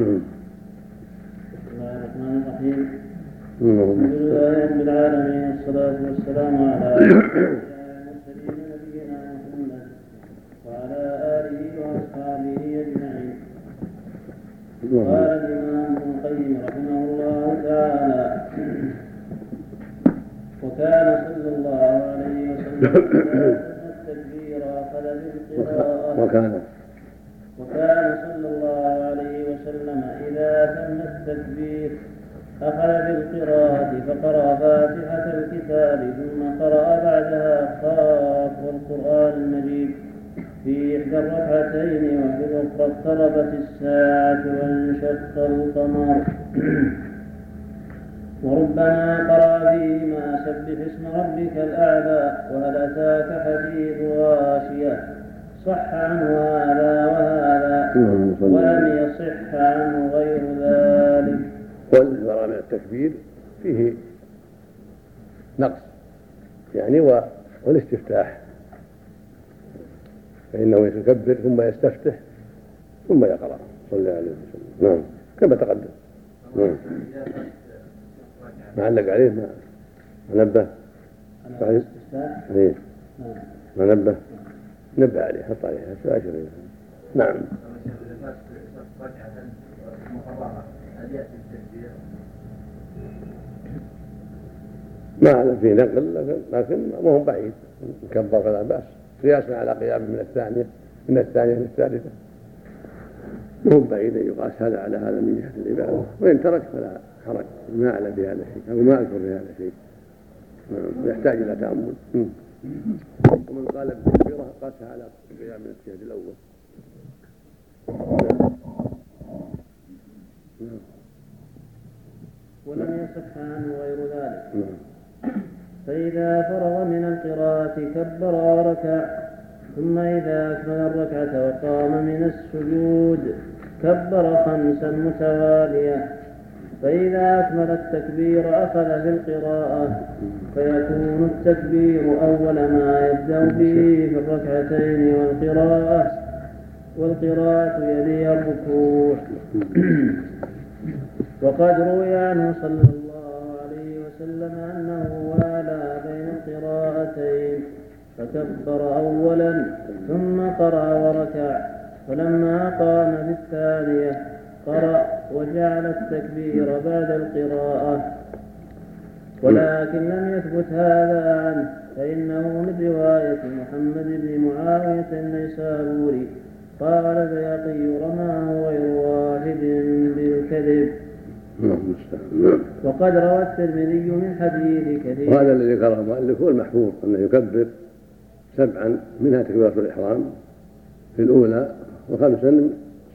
بسم الله الرحمن الرحيم الحمد لله رب العالمين والصلاة والسلام على المرسلين نبينا محمد وعلى آله وأصحابه أجمعين قال الإمام ابن القيم رحمه الله تعالى وكان صلى الله عليه وسلم التكبير وكان وكان التكبير أخذ بالقراءة فقرأ فاتحة الكتاب ثم قرأ بعدها خاف والقرآن المجيد. في إحدى الركعتين الأخرى اقتربت الساعة وانشق القمر. وربما قرأ فيهما سبح اسم ربك الأعلى. وهل أتاك حديث غاشية؟ صح عنه هذا وهذا. ولم يصح عنه غير من التكبير فيه نقص يعني والاستفتاح. فإنه يتكبر ثم يستفتح ثم يقرأ. صلى الله عليه وسلم. نعم. كما تقدم. نعم. ما علق عليه؟ ما نبه. على إيه. ما نبه. نبه عليه حط عليه. نعم. ما هذا فيه نقل لكن ما هو بعيد. كبر فلا بأس. قياسا على قيام من الثانية من الثانية للثالثه ما هو بعيد أن يقاس هذا على هذا من جهة العبادة. وإن ترك فلا حرج. ما أعلم بهذا الشيء أو ما أذكر بهذا الشيء. نعم، يحتاج إلى تأمل. ومن قال بالتكبيره قاسها على قيام من الجهة الأول. ولم يصح عنه غير ذلك. فإذا فرغ من القراءة كبر وركع ثم إذا أكمل الركعة وقام من السجود كبر خمسا متوالية. فإذا أكمل التكبير أخذ بالقراءة فيكون التكبير أول ما يبدأ به في الركعتين والقراءة والقراءة يليها الركوع. وقد روي عنه صلى الله عليه وسلم أنه والى بين القراءتين فكبر أولا ثم قرأ وركع فلما قام في الثانية قرأ وجعل التكبير بعد القراءة. ولكن لم يثبت هذا عنه فإنه من رواية محمد بن معاوية النيسابوري قال البيقي رماه غير واحد بالكذب؟ وقد روى الترمذي من حديث كثير. وهذا الذي ذكره المؤلف هو المحفوظ أنه يكبر سبعا منها تكبيرة الإحرام في الأولى وخمسا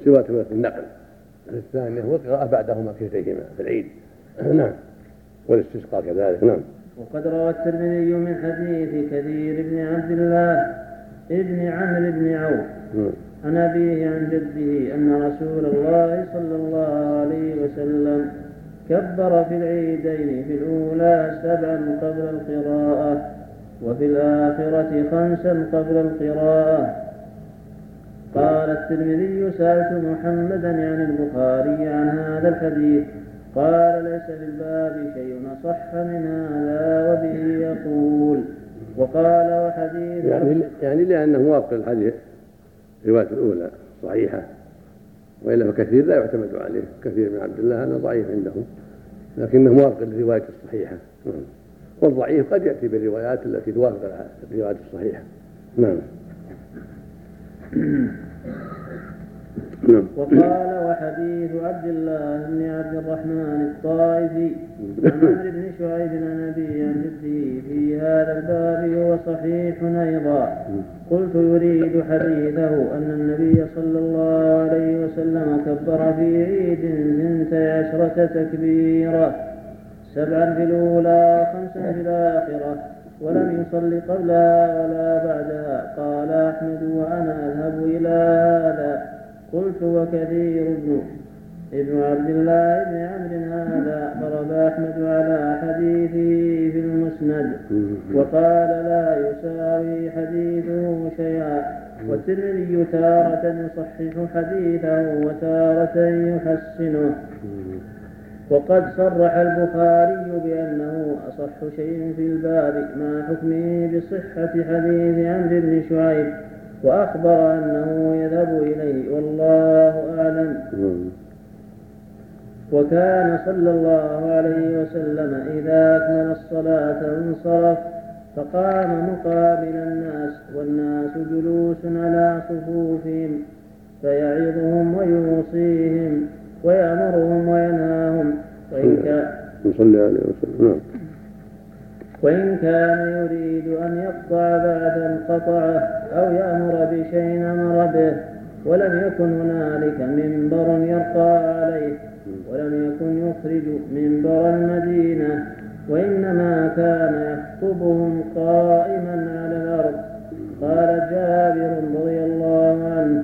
سوى تكبيرة النقل. في الثانية والقراءة بعدهما كلتيهما في العيد. نعم. والاستسقاء كذلك. نعم. وقد روى الترمذي من حديث كثير بن عبد الله ابن عمرو بن عوف. نعم. عن أبيه عن جده أن رسول الله صلى الله عليه وسلم كبر في العيدين في الأولى سبعا قبل القراءة وفي الآخرة خمسا قبل القراءة. قال الترمذي سألت محمدا عن البخاري عن هذا الحديث. قال ليس في الباب شيء أصح من هذا وبه يقول. وقال وحديث يعني يعني لأنه موافق الحديث. الرواية الأولى صحيحة وإلا فكثير لا يعتمد عليه كثير من عبد الله هذا ضعيف عنده لكنه موافق للرواية الصحيحة نعم. والضعيف قد يأتي بالروايات التي توافق الروايات الصحيحة نعم. وقال وحديث عبد الله بن عبد الرحمن الطائفي عن عمرو بن شعيب عن أبي في هذا الباب هو صحيح أيضا. قلت يريد حديثه أن النبي صلى الله عليه وسلم كبر في عيد اثنتي عشرة تكبيره سبعا في الأولى وخمسا في الآخرة ولم يصل قبلها ولا بعدها. قال أحمد وأنا أذهب إلى هذا. قلت وكثير ابن عبد الله بن عمرو هذا ضرب أحمد على حديثه في المسند. وقال لا يساوي حديثه شيئا. والترمذي تارة يصحح حديثه وتارة يحسنه. وقد صرح البخاري بأنه أصح شيء في الباب مع حكمه بصحة حديث عمرو بن شعيب. وأخبر أنه يذهب إليه والله أعلم. وكان صلى الله عليه وسلم إذا أكمل الصلاة انصرف فقام مقابل الناس والناس جلوس على صفوفهم فيعظهم ويوصيهم ويأمرهم وينهاهم. وإن كان صلى عليه وسلم. نعم. وإن كان يريد أن يقطع بعثا قطعه أو يأمر بشيء أمر به ولم يكن هنالك منبر يرقى عليه ولم يكن يخرج منبر المدينة وإنما كان يخطبهم قائما على الأرض. قال جابر رضي الله عنه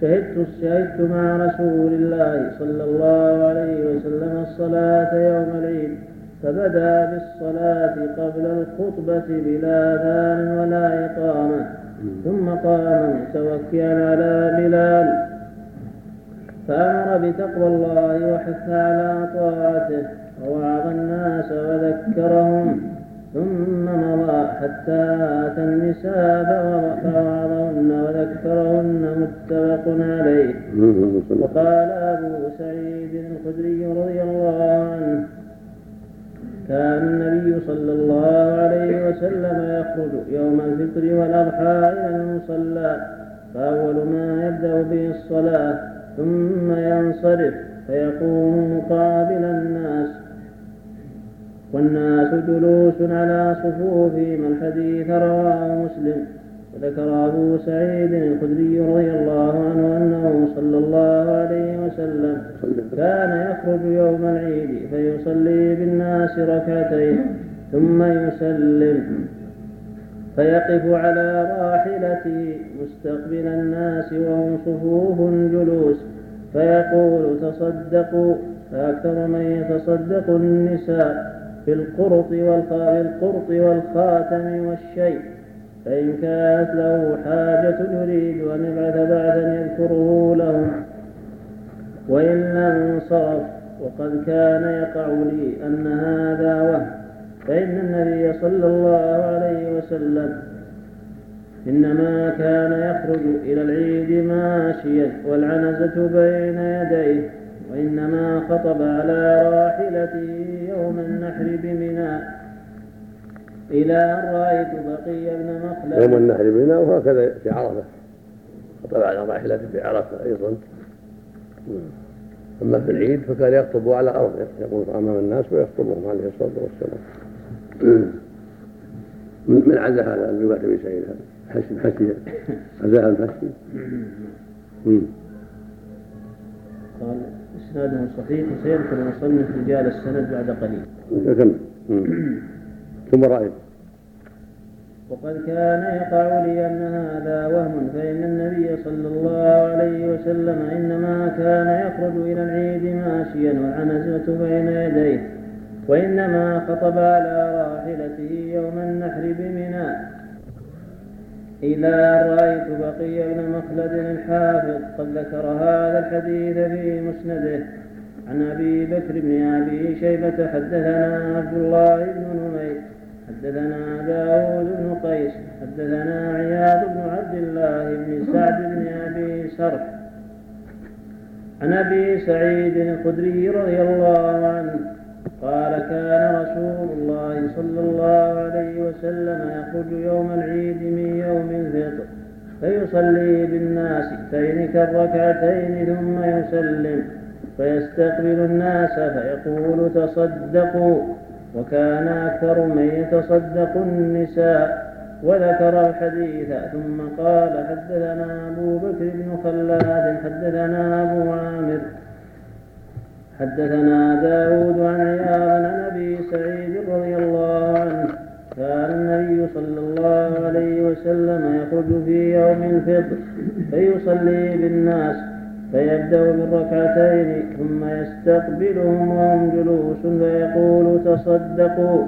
شهدت شهدت مع رسول الله صلى الله عليه وسلم الصلاة يوم العيد فبدا بالصلاة قبل الخطبة بلا أذان ولا إقامة. ثم قام متوكئا على بلال. فأمر بتقوى الله وحث على طاعته. ووعظ الناس وذكرهم. ثم مضى حتى أتى النساء فوعظهن وذكرهن متفق عليه. وقال أبو سعيد الخدري رضي الله عنه كان النبي صلى الله عليه وسلم يخرج يوم الفطر والأضحى إلى المصلى فأول ما يبدأ به الصلاة ثم ينصرف فيقوم مقابل الناس. والناس جلوس على صفوفهم الحديث رواه مسلم. وذكر أبو سعيد الخدري رضي الله عنه أنه صلى الله عليه وسلم كان يخرج يوم العيد فيصلي بالناس ركعتين ثم يسلم. فيقف على راحلته مستقبل الناس وهم صفوف جلوس. فيقول تصدقوا فأكثر من يتصدق النساء في القرط والخاتم والشيء. فإن كانت له حاجة يريد أن يبعث بعثا يذكره لهم وإلا انصرف وقد كان يقع لي أن هذا وهم. فإن النبي صلى الله عليه وسلم إنما كان يخرج إلى العيد ماشيا والعنزة بين يديه وإنما خطب على راحلته يوم النحر بمنى. إلى أن رأيت بقي بن مخلد يوم النحر بمنى وهكذا في عرفة. خطب على راحلته في عرفة أيضا. أما في العيد فكان يخطب على أرض يقول أمام الناس ويخطبهم عليه الصلاة والسلام. من عزى هذا الرواية أبي سعيد هذا؟ حسن حسن عزاها الحسن قال إسناده صحيح وسيذكر المصنف رجال السند بعد قليل. ثم رأيت وقد كان يقع لي أن هذا وهم فإن النبي صلى الله عليه وسلم إنما كان يخرج إلى العيد ماشيا والعنزة بين يديه وإنما خطب على راحلته يوم النحر بمنى. إذا رأيت بقي بن مخلد الحافظ قد ذكر هذا الحديث في مسنده. عن أبي بكر بن أبي شيبة حدثنا عبد الله بن حدثنا داود بن قيس حدثنا عياض بن عبد الله بن سعد بن أبي سرح عن أبي سعيد الخدري رضي الله عنه قال كان رسول الله صلى الله عليه وسلم يخرج يوم العيد من يوم الفطر فيصلي بالناس تين كالركعتين ثم يسلم فيستقبل الناس فيقول تصدقوا. وكان أكثر من يتصدق النساء. وذكر الحديث ثم قال حدثنا أبو بكر بن خلاد حدثنا أبو عامر حدثنا داود عن عياض عن أبي سعيد رضي الله عنه كان النبي صلى الله عليه وسلم يخرج في يوم الفطر فيصلي بالناس. فيبدأ بالركعتين ثم يستقبلهم وهم جلوس فيقول تصدقوا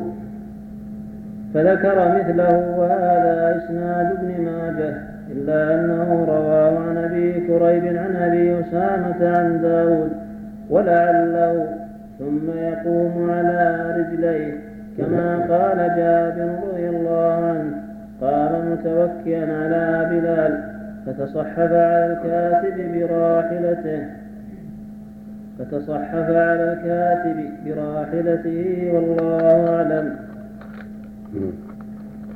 فذكر مثله وهذا إسناد ابن ماجه إلا أنه رواه عن أبي كريب عن أبي أسامة عن داود ولعله ثم يقوم على رجليه كما قال جابر رضي الله عنه قام متوكئا على بلال فتصحف على الكاتب براحلته. فتصحف على الكاتب براحلته والله أعلم.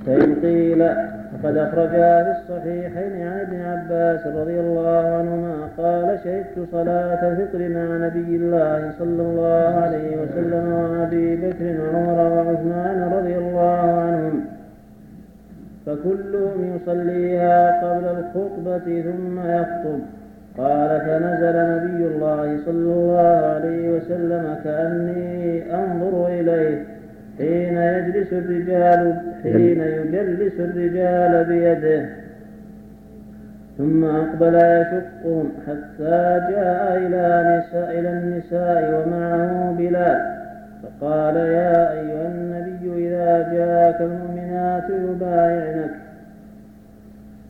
فإن قيل فقد أخرجا في الصحيحين عن ابن عباس رضي الله عنهما قال شهدت صلاة الفطر مع نبي الله صلى الله عليه وسلم وأبي بكر وعمر وعثمان رضي الله عنهم. فكلهم يصليها قبل الخطبة ثم يخطب. قال فنزل نبي الله صلى الله عليه وسلم كأني أنظر إليه. حين يجلس الرجال حين يجلس الرجال بيده. ثم أقبل يشقهم حتى جاء إلى إلى النساء ومعه بلال. فقال يا أيها النبي إذا جاءك المؤمنات يبايعنك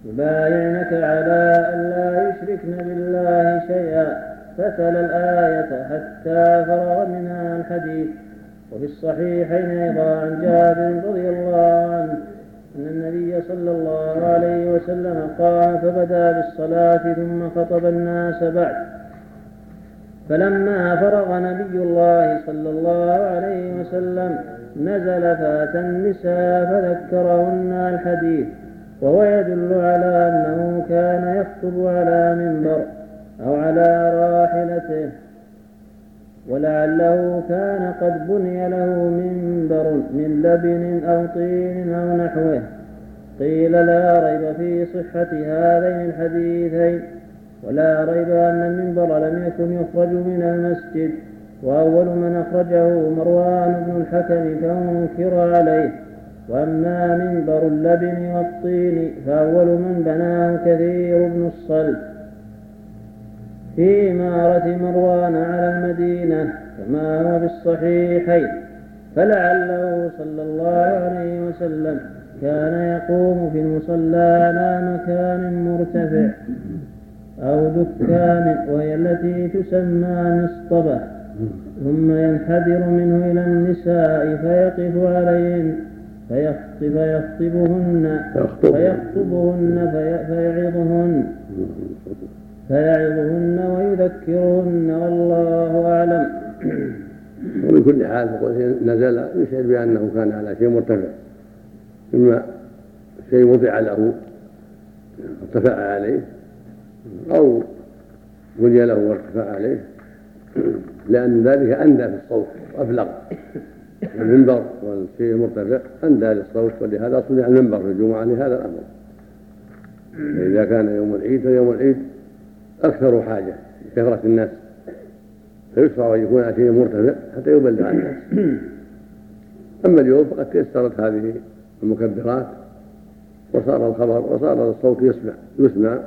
يبايعنك على أن لا يشركن بالله شيئا فتلا الآية حتى فرغ منها الحديث. وفي الصحيحين أيضا عن جابر رضي الله عنه أن النبي صلى الله عليه وسلم قام فبدا بالصلاة ثم خطب الناس بعد. فلما فرغ نبي الله صلى الله عليه وسلم نزل فأتى النساء فذكرهن الحديث وهو يدل على أنه كان يخطب على منبر أو على راحلته ولعله كان قد بني له منبر من لبن أو طين أو نحوه. قيل لا ريب في صحة هذين الحديثين. ولا ريب أن المنبر لم يكن يخرج من المسجد وأول من أخرجه مروان بن الحكم فأنكر عليه. وأما منبر اللبن والطين فأول من بناه كثير بن الصلب. في إمارة مروان على المدينة كما هو في الصحيحين فلعله صلى الله عليه وسلم كان يقوم في المصلى على مكان مرتفع. أو دكان وهي التي تسمى مسطبة ثم ينحدر منه إلى النساء فيقف عليهن فيخطب فيخطبهن فيخطبهن فيعظهن. فيعظهن ويذكرهن والله أعلم. ومن كل حال فقل نزل يشعر بأنه كان على شيء مرتفع. إما شيء وضع له ارتفع عليه. أو بني له وارتفع عليه. لأن ذلك أندى في الصوت وأبلغ المنبر والشيء المرتفع أندى للصوت ولهذا صنع المنبر في الجمعة لهذا الأمر. فإذا كان يوم العيد فيوم العيد أكثر حاجة لكثرة الناس. فيشرع أن يكون شيء مرتفع حتى يبلغ الناس. أما اليوم فقد تيسرت هذه المكبرات وصار الخبر وصار الصوت يسمع يسمع.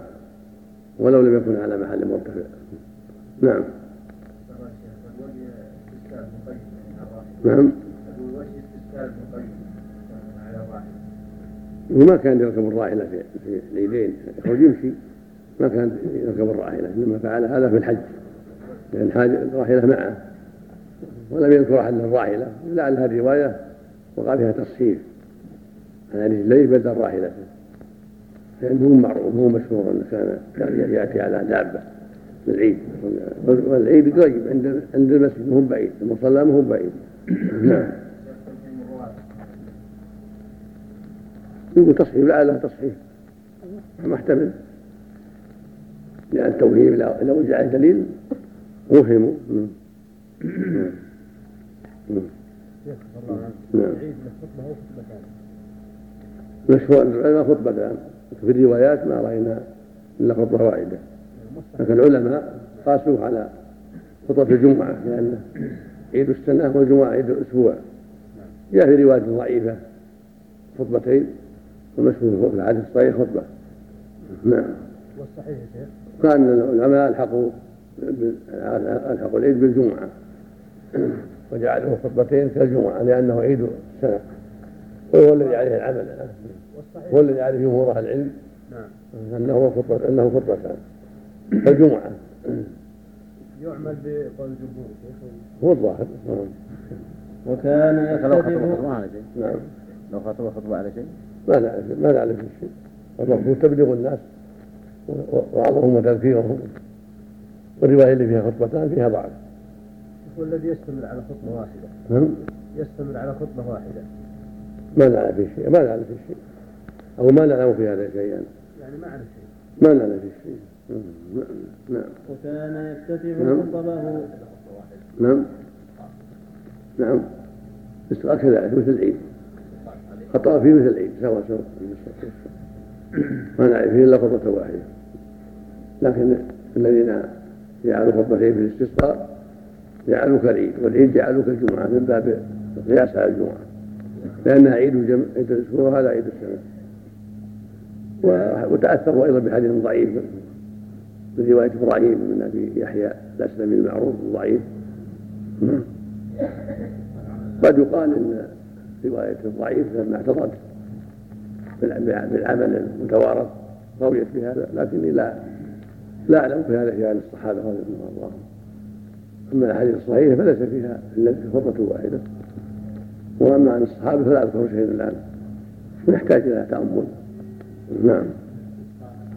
ولو لم يكن على محل مرتفع نعم. نعم. وما كان يركب الراحلة في العيدين يخرج يمشي. ما كان يركب الراحلة. إنما فعل هذا في الحج. لأن حاجة الراحلة معه. ولم يذكر أحد الراحلة. لعل هذه الرواية وقع فيها تصحيح على رجليه بدل راحلته. هو معروف هو مشهور أنه كان يأتي على دابة للعيد. والعيد قريب عند عند المسجد مو بعيد المصلى مو بعيد. نعم. يقول تصحيح لعلها تصحيح. محتمل لأن التوهيم لو جاء دليل وهموا. نعم. مشهور العلماء خطبتان في الروايات ما رأينا إلا خطبة واحدة. لكن العلماء قاسوه على خطبة الجمعة لأن عيد السنة والجمعة عيد الأسبوع. جاء في رواية ضعيفة خطبتين والمشهور في الحديث الصحيح خطبة. نعم. والصحيح يا شيخ. كان العلماء ألحقوا ألحقوا العيد بالجمعة. وجعله خطبتين كالجمعه لأنه عيد السنة. وهو الذي عليه العمل. هو الذي عليه جمهور أهل العلم نعم. أنه خطبة أنه خطبتان الجمعة يعمل بقول الجمهور هو الظاهر. وكان يختلف نعم. لو خطب خطبة على شيء. ما نعرف ما نعرف شيء المفروض تبليغ الناس وعظهم وتذكيرهم. والرواية اللي فيها خطبتان فيها ضعف. هو الذي يستمر على خطبة واحدة. نعم. يستمر على خطبة واحدة. ما نعرف في شيء ما نعرف في شيء أو ما نعلم في هذا شيئا يعني. ما أعرف شيء. ما نعلم في شيء نعم. وكان يفتتح نعم. خطبه. نعم. نعم. استقى كذلك مثل العيد. خطأ فيه مثل العيد سواء سواء ما نعرف فيه إلا خطبة واحدة. لكن الذين جعلوا خطبتين في الاستسقاء جعلوا كالعيد والعيد جعلوا كالجمعة من باب القياس على الجمعة. لأنها عيد الجمع عيد الأسبوع وهذا عيد السنة. وتأثروا أيضا بحديث ضعيف من رواية إبراهيم من أبي يحيى الأسلمي المعروف الضعيف قد يقال إن رواية الضعيف لما اعتضت بالعمل المتوارث رويت بهذا لكني لا لا أعلم في هذا في الصحابة رضي الله عنهم. أما الأحاديث الصحيحة فليس فيها إلا خطبة واحدة. وأما عن الصحابة فلا أذكر شيئا الآن. ونحتاج إلى تأمل. نعم.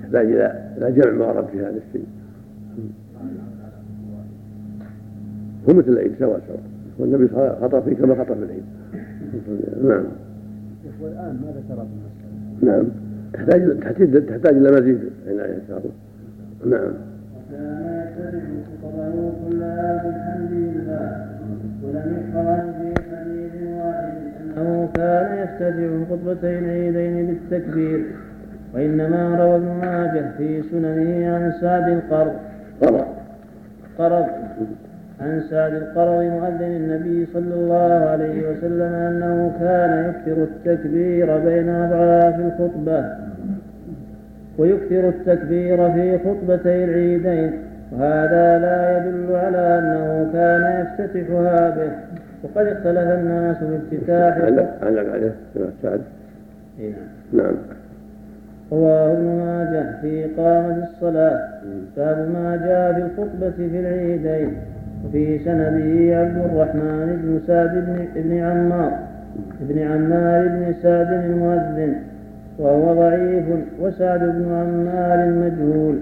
يحتاج إلى إلى جمع ما ورد في هذا الشيء. هو مثل العيد سواء سواء. والنبي خطب فيه كما خطب في العيد. نعم. والان ماذا ترى في؟ نعم. تحتاج تحتاج تحتاج إلى مزيد. عنايه ان شاء الله نعم. وكان يتبع خطبه كلها بالحمد لله ولم يحفظ في حديث واحد انه كان يفتتح خطبتي العيدين بالتكبير. وإنما روى ابن ماجه في سننه عن سعد القرض. قرض. عن سعد القروي مؤذن النبي صلى الله عليه وسلم أنه كان يكثر التكبير بين أضعاف الخطبة. ويكثر التكبير في خطبتي العيدين. وهذا لا يدل على أنه كان يفتتحها به وقد اختلف الناس في افتتاح. علق عليه سعد. إيه. نعم. رواه ابن ماجه في إقامة الصلاة باب ما جاء في الخطبة في العيدين وفي سنده عبد الرحمن بن سعد بن, عمار بن عمار بن سعد المؤذن وهو ضعيف وسعد بن عمار مجهول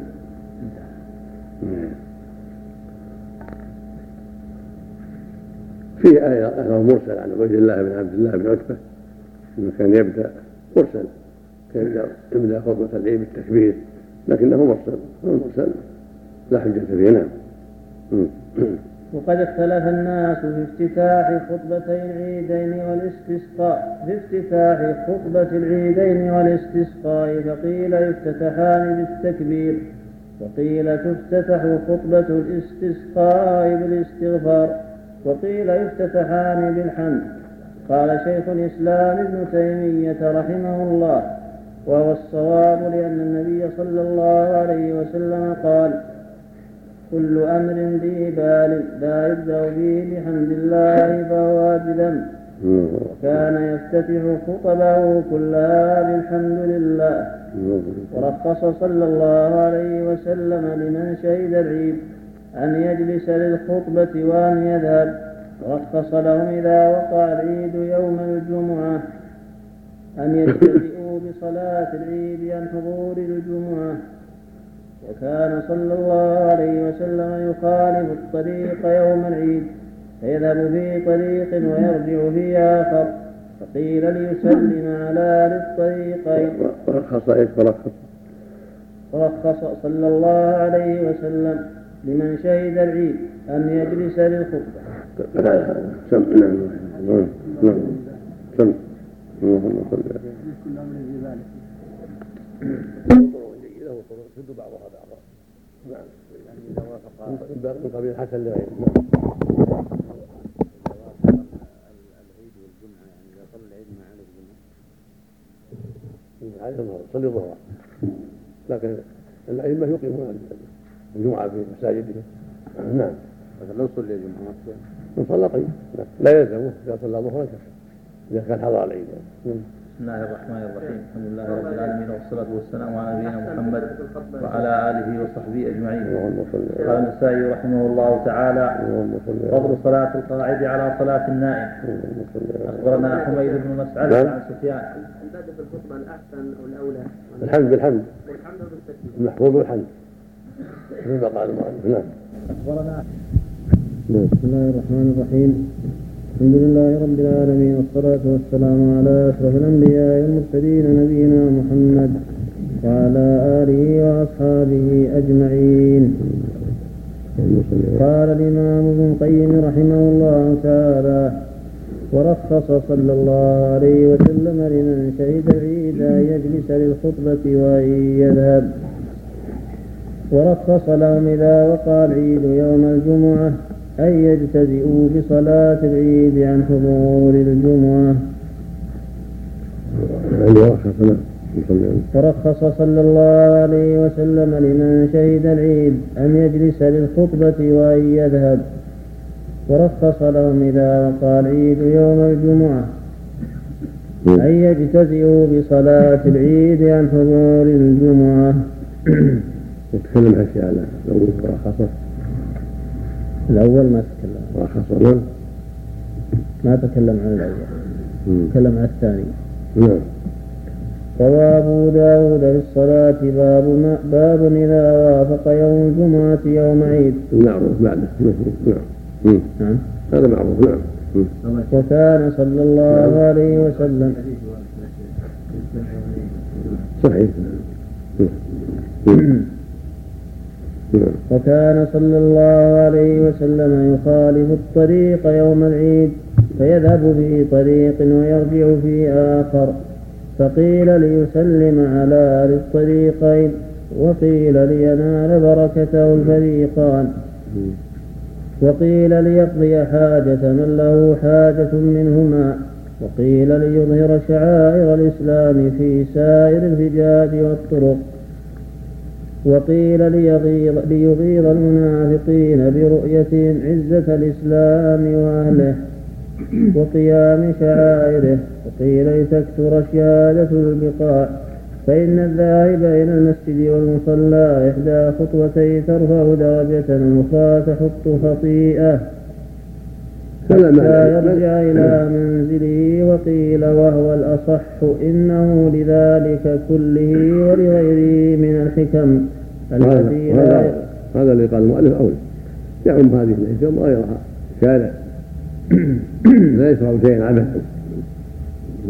في آية أثر مرسل عن عبيد الله بن عبد الله بن عتبة أنه كان يبدأ مرسل يبدأ خطبة العيد بالتكبير لكنه مرسل مرسل لا حجة فيه نعم. وقد اختلف الناس في افتتاح خطبتي العيدين والاستسقاء في افتتاح خطبة العيدين والاستسقاء فقيل يفتتحان بالتكبير وقيل تفتتح خطبة الاستسقاء بالاستغفار وقيل يفتتحان بالحمد. قال شيخ الإسلام ابن تيمية رحمه الله وهو الصواب لأن النبي صلى الله عليه وسلم قال كل أمر ذي بال لا يبدأ به بحمد الله فهو أجلم وكان يفتتح خطبه كلها بالحمد لله. ورخص صلى الله عليه وسلم لمن شهد العيد أن يجلس للخطبة وأن يذهب. ورخص لهم إذا وقع العيد يوم الجمعة. أن يبتدئوا بصلاة العيد عن حضور الجمعة وكان صلى الله عليه وسلم يخالف الطريق يوم العيد فيذهب في طريق ويرجع في آخر فقيل ليسلم على للطريقين ورخص إيش ورخص ورخص صلى الله عليه وسلم لمن شهد العيد أن يجلس للخطبة نعم نعم نعم اللهم صل على يشد بعضها بعضا نعم. يعني إذا وافق من قبيل الحسن لغيره نعم يعني عليه الظهر صلي الظهر. لكن الائمه يقيمون الجمعه في مساجدهم نعم. لكن لو صلي الجمعة. من صلى طيب لا يلزمه إذا صلى ظهرا إذا كان حضر العيد نعم. بسم الله الرحمن الرحيم. الحمد لله رب العالمين والصلاة والسلام على نبينا محمد وعلى آله وصحبه أجمعين. قال النسائي رحمه الله تعالى فضل صلاة القاعد على صلاة النائم. أخبرنا حميد بن مسعد نعم. عن سفيان. البدء بالخطبة الأحسن أو الأولى الحمد بالحمد. والحمد بالتسليم المحفوظ بالحمد مثل ما قال المؤلف؟ نعم. أخبرنا. بسم الله الرحمن الرحيم. الحمد لله رب العالمين والصلاة والسلام على أشرف الأنبياء والمرسلين نبينا محمد وعلى آله وأصحابه أجمعين. قال الإمام ابن القيم رحمه الله تعالى ورخص صلى الله عليه وسلم لمن شهد العيد أن يجلس للخطبة وأن يذهب. ورخص لهم إذا وقع العيد يوم الجمعة. أن يجتزئوا بصلاة العيد عن حضور الجمعة. عندي رخص يصلي. ورخص صلى الله عليه وسلم لمن شهد العيد أن يجلس للخطبة وأن يذهب. ورخص لهم إذا وقع العيد يوم الجمعة. أن يجتزئوا بصلاة العيد عن حضور الجمعة. يتكلم على الأول ورخصه الأول ما تكلم. ورخصه نعم. ما تكلم عن الأول. تكلم عن الثاني. نعم. روى أبو داود في الصلاة باب, ما باب إذا وافق يوم الجمعة يوم عيد. المعروف بعده نعم. نعم. هذا معروف. نعم. وكان صلى الله عليه وسلم. صحيح. وكان صلى الله عليه وسلم يخالف الطريق يوم العيد فيذهب في طريق ويرجع في آخر. فقيل ليسلم على أهل الطريقين وقيل لينال بركته الفريقان. وقيل ليقضي حاجة من له حاجة منهما. وقيل ليظهر شعائر الإسلام في سائر الفجاج والطرق. وقيل ليغيظ, ليغيظ المنافقين برؤيتهم عزة الإسلام وأهله وقيام شعائره. وقيل لتكثر الشهادة البقاع فإن الذاهب إلى المسجد والمصلى إحدى خطوتي ترفع درجة الأخرى تحط خطيئة. لا يرجع إلى منزله وقيل وهو الأصح إنه لذلك كله ولغيره من الحكم التي هذا هذا اللي قال المؤلف اولى يعم هذه الحكم وغيرها شارع لا يشرع شيئا عبثا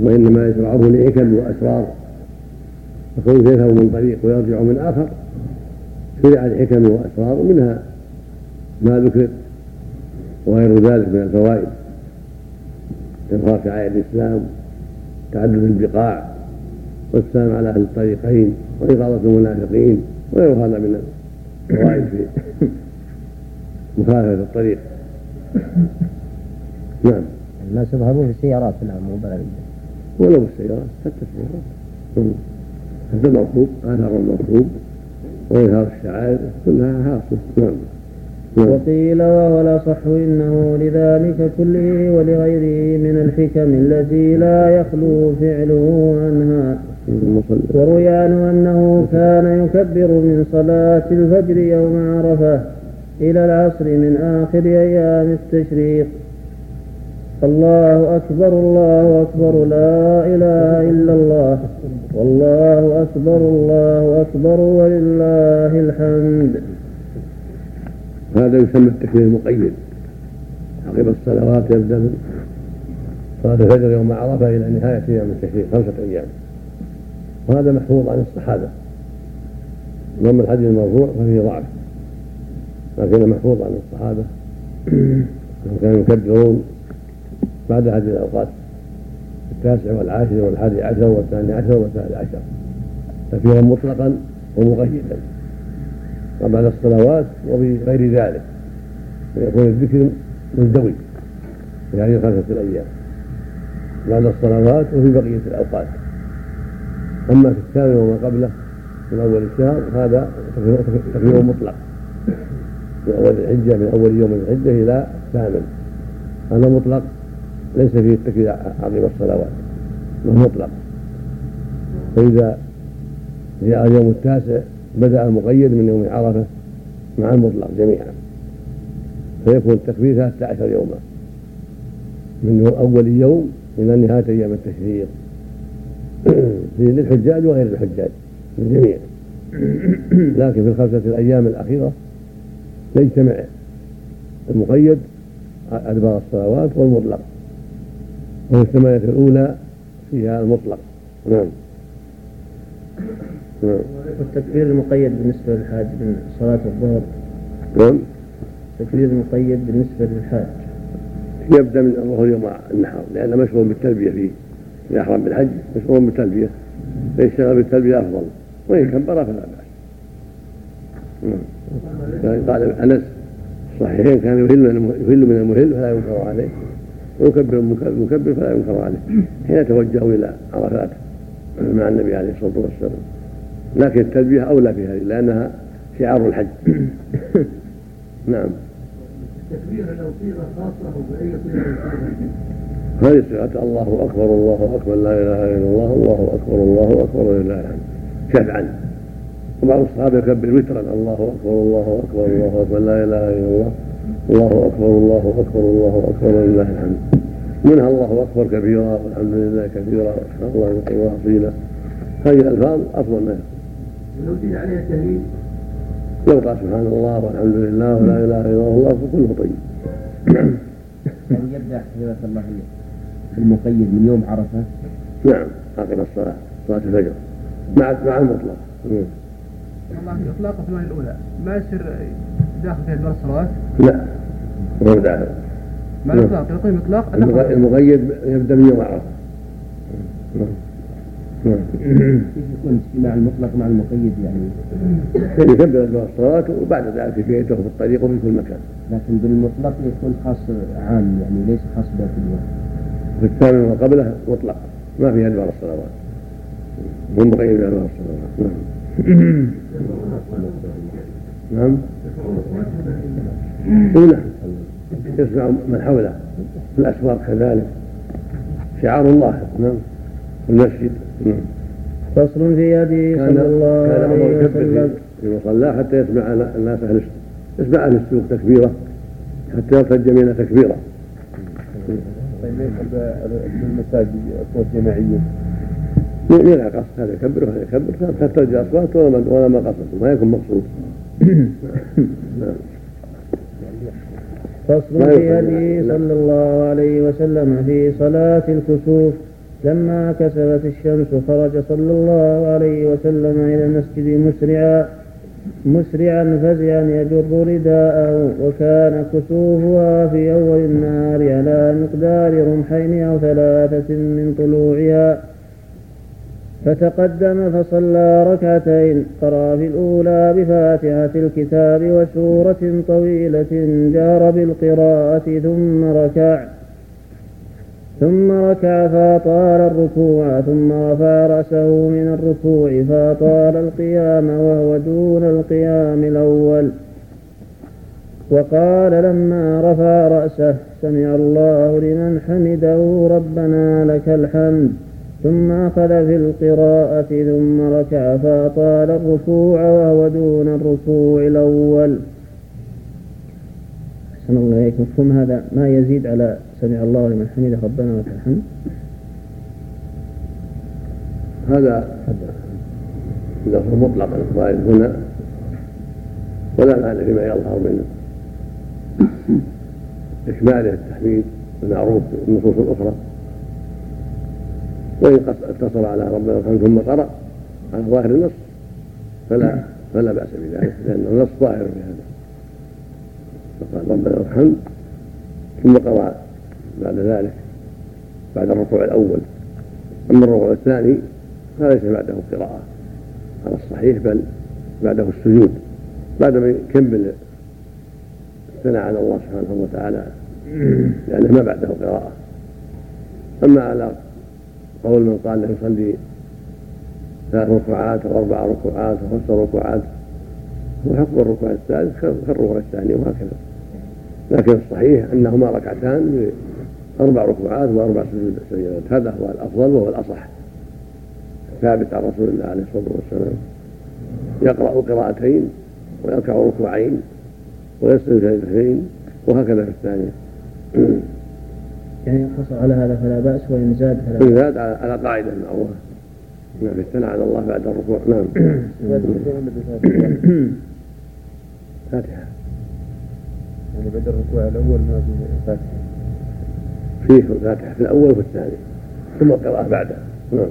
وإنما يشرعه لحكم وأسرار. يكون يذهب من طريق ويرجع من آخر؟ شرع لحكم وأسرار منها. ما ذكر وغير ذلك من الفوائد إظهار شعائر الإسلام تعدد البقاع والسلام على أهل الطريقين وإغاظة المنافقين وغير هذا من الفوائد في مخالفة الطريق. نعم. الناس يظهرون في السيارات نعم مو بلد ولو السيارات حتى السيارات. حتى المطلوب آثار المطلوب وإظهار الشعائر كلها حاصل. نعم. وقيل وهو الأصح إنه لذلك كله ولغيره من الحكم التي لا يخلو فعله عنها. وروي عنه أنه كان يكبر من صلاة الفجر يوم عرفة إلى العصر من آخر أيام التشريق. الله أكبر الله أكبر لا إله إلا الله. والله أكبر الله أكبر ولله الحمد. هذا يسمى التكبير المقيد. عقب الصلوات يبدا من صلاة الفجر يوم عرفة إلى نهاية أيام التشريق خمسة أيام. وهذا محفوظ عن الصحابة. واما الحديث المرفوع ففيه ضعف. لكنه محفوظ عن الصحابة. كانوا يكبرون بعد هذه الأوقات التاسع والعاشر والحادي عشر والثاني عشر والثالث عشر تكبيرا مطلقا ومقيدا. وبعد الصلوات وبغير ذلك. فيكون الذكر مزدوج في هذه الخمسة الأيام. بعد الصلوات وفي بقية الأوقات. أما في الثامن وما قبله من أول الشهر هذا تكبير مطلق. من أول الحجة من أول يوم الحجة إلى الثامن. هذا مطلق ليس فيه التكبير عقب الصلوات. مطلق؟ فإذا جاء اليوم التاسع بدأ المقيد من يوم عرفة مع المطلق جميعا. فيكون التكبير ثلاثة عشر يوما. من أول يوم إلى نهاية أيام التشريق. للحجاج وغير الحجاج للجميع لكن في الخمسة الأيام الأخيرة يجتمع المقيد أدبار الصلوات والمطلق. والثمانية الأولى فيها المطلق. نعم. نعم. والتكبير المقيد بالنسبة للحاج من صلاة الظهر. نعم. التكبير المقيد بالنسبة للحاج. يبدأ من الظهر يوم النحر لأنه مشغول بالتلبية فيه. إذا أحرم بالحج مشغول بالتلبية. فيشتغل بالتلبية أفضل. وإن كبر فلا بأس. نعم. قال أنس الصحيحين كان يهل من المهل فلا ينكر عليه. ويكبر المكبر فلا ينكر عليه. حين توجهوا إلى عرفات مع النبي عليه الصلاة والسلام. لكن التلبية أولى في هذه لأنها شعار الحج نعم التكبير لو صيغة خاصة صيغة هذه صيغة الله أكبر الله أكبر لا إله إلا الله الله أكبر الله أكبر ولله الحمد شفعا وبعض الصحابة يكبر وترا الله أكبر الله أكبر الله أكبر لا إله إلا الله الله أكبر الله أكبر الله أكبر ولله الحمد منها الله أكبر كبيرا والحمد لله كثيرا وسبحان الله أصيلا هذه الألفاظ أفضل ما يكون زيد عليها التهليل. يبقى سبحان الله والحمد لله ولا إله إلا الله فكله طيب نعم يعني يبدأ حفظك الله المقيد من يوم عرفة. نعم عقب الصلاة صلاة الفجر مع مع المطلق. الله إطلاق الثمان الأولى. ما يصير داخل في ادوار الصلوات؟ لا ما هو داخل. ما الاطلاق يقول إطلاق المقيد يبدأ من يوم عرفة. نعم كيف يكون اجتماع المطلق مع المقيد يعني؟ يكبر الصلاة وبعد ذلك في بيته وفي الطريق وفي كل مكان. لكن بالمطلق يكون خاص عام يعني ليس خاص بيت اليوم. في الثامن وقبله مطلق ما في أدبار الصلوات. مو مقيد بأدبار الصلوات. نعم. نعم. نعم. يسمع من حوله في الأسواق كذلك شعار الله نعم المسجد. فصل في هدي صلى الله عليه وسلم. في حتى يسمع الناس أهل يسمع أهل السوق تكبيرة حتى يرتج منا تكبيرة. طيب ليس بالمساجد أصوات جماعية؟ يلعى قصد هذا يكبر وهذا يكبر حتى ترجع أصوات ولا ما ولا ما قصد ما يكون مقصود. فصل في هدي صلى الله عليه وسلم في صلاة الكسوف. لما كسبت الشمس خرج صلى الله عليه وسلم إلى المسجد مسرعا مسرعا فزعا يجر رداءه وكان كسوفها في أول النهار على مقدار رمحين أو ثلاثة من طلوعها. فتقدم فصلى ركعتين قرأ في الأولى بفاتحة الكتاب وسورة طويلة جار بالقراءة ثم ركع. ثم ركع فأطال الركوع ثم رفع رأسه من الركوع فأطال القيام وهو دون القيام الأول. وقال لما رفع رأسه سمع الله لمن حمده ربنا لك الحمد. ثم أخذ في القراءة ثم ركع فأطال الركوع وهو دون الركوع الأول. أحسن الله إليك مفهوم هذا ما يزيد على سمع الله لمن حمده. ربنا ولك الحمد. هذا لفظ مطلق الوارد هنا. ولا معنى فيما يظهر من إكماله التحميد المعروف بالنصوص الأخرى. وإن اقتصر على ربنا الحمد ثم قرأ على ظاهر النص فلا فلا بأس بذلك لأن النص ظاهر في هذا. فقال ربنا الحمد ثم قرأ بعد ذلك بعد الركوع الأول. أما الركوع الثاني فليس بعده قراءة على الصحيح بل بعده السجود بعد ما يكمل الثناء على الله سبحانه وتعالى لأنه ما بعده قراءة. أما على قول من قال انه يصلي ثلاث ركوعات أو أربع ركوعات أو خمس ركوعات هو حكم الركوع الثالث كالركوع الثاني وهكذا. لكن الصحيح أنهما ركعتان أربع ركوعات وأربع سجودات هذا هو الأفضل وهو الأصح. ثابت عن رسول الله عليه الصلاة والسلام. يقرأ قراءتين ويركع ركوعين ويسجد سجدتين وهكذا في الثانية. يعني يقتصر على هذا فلا بأس وإن زاد فلا إن زاد على قاعدة معروفة نعم الثناء على الله بعد الركوع. نعم. فاتحة. يعني بعد الركوع الأول ما في فاتحة فيه الفاتحة في الأول وفي الثاني ثم القراءة بعدها نعم.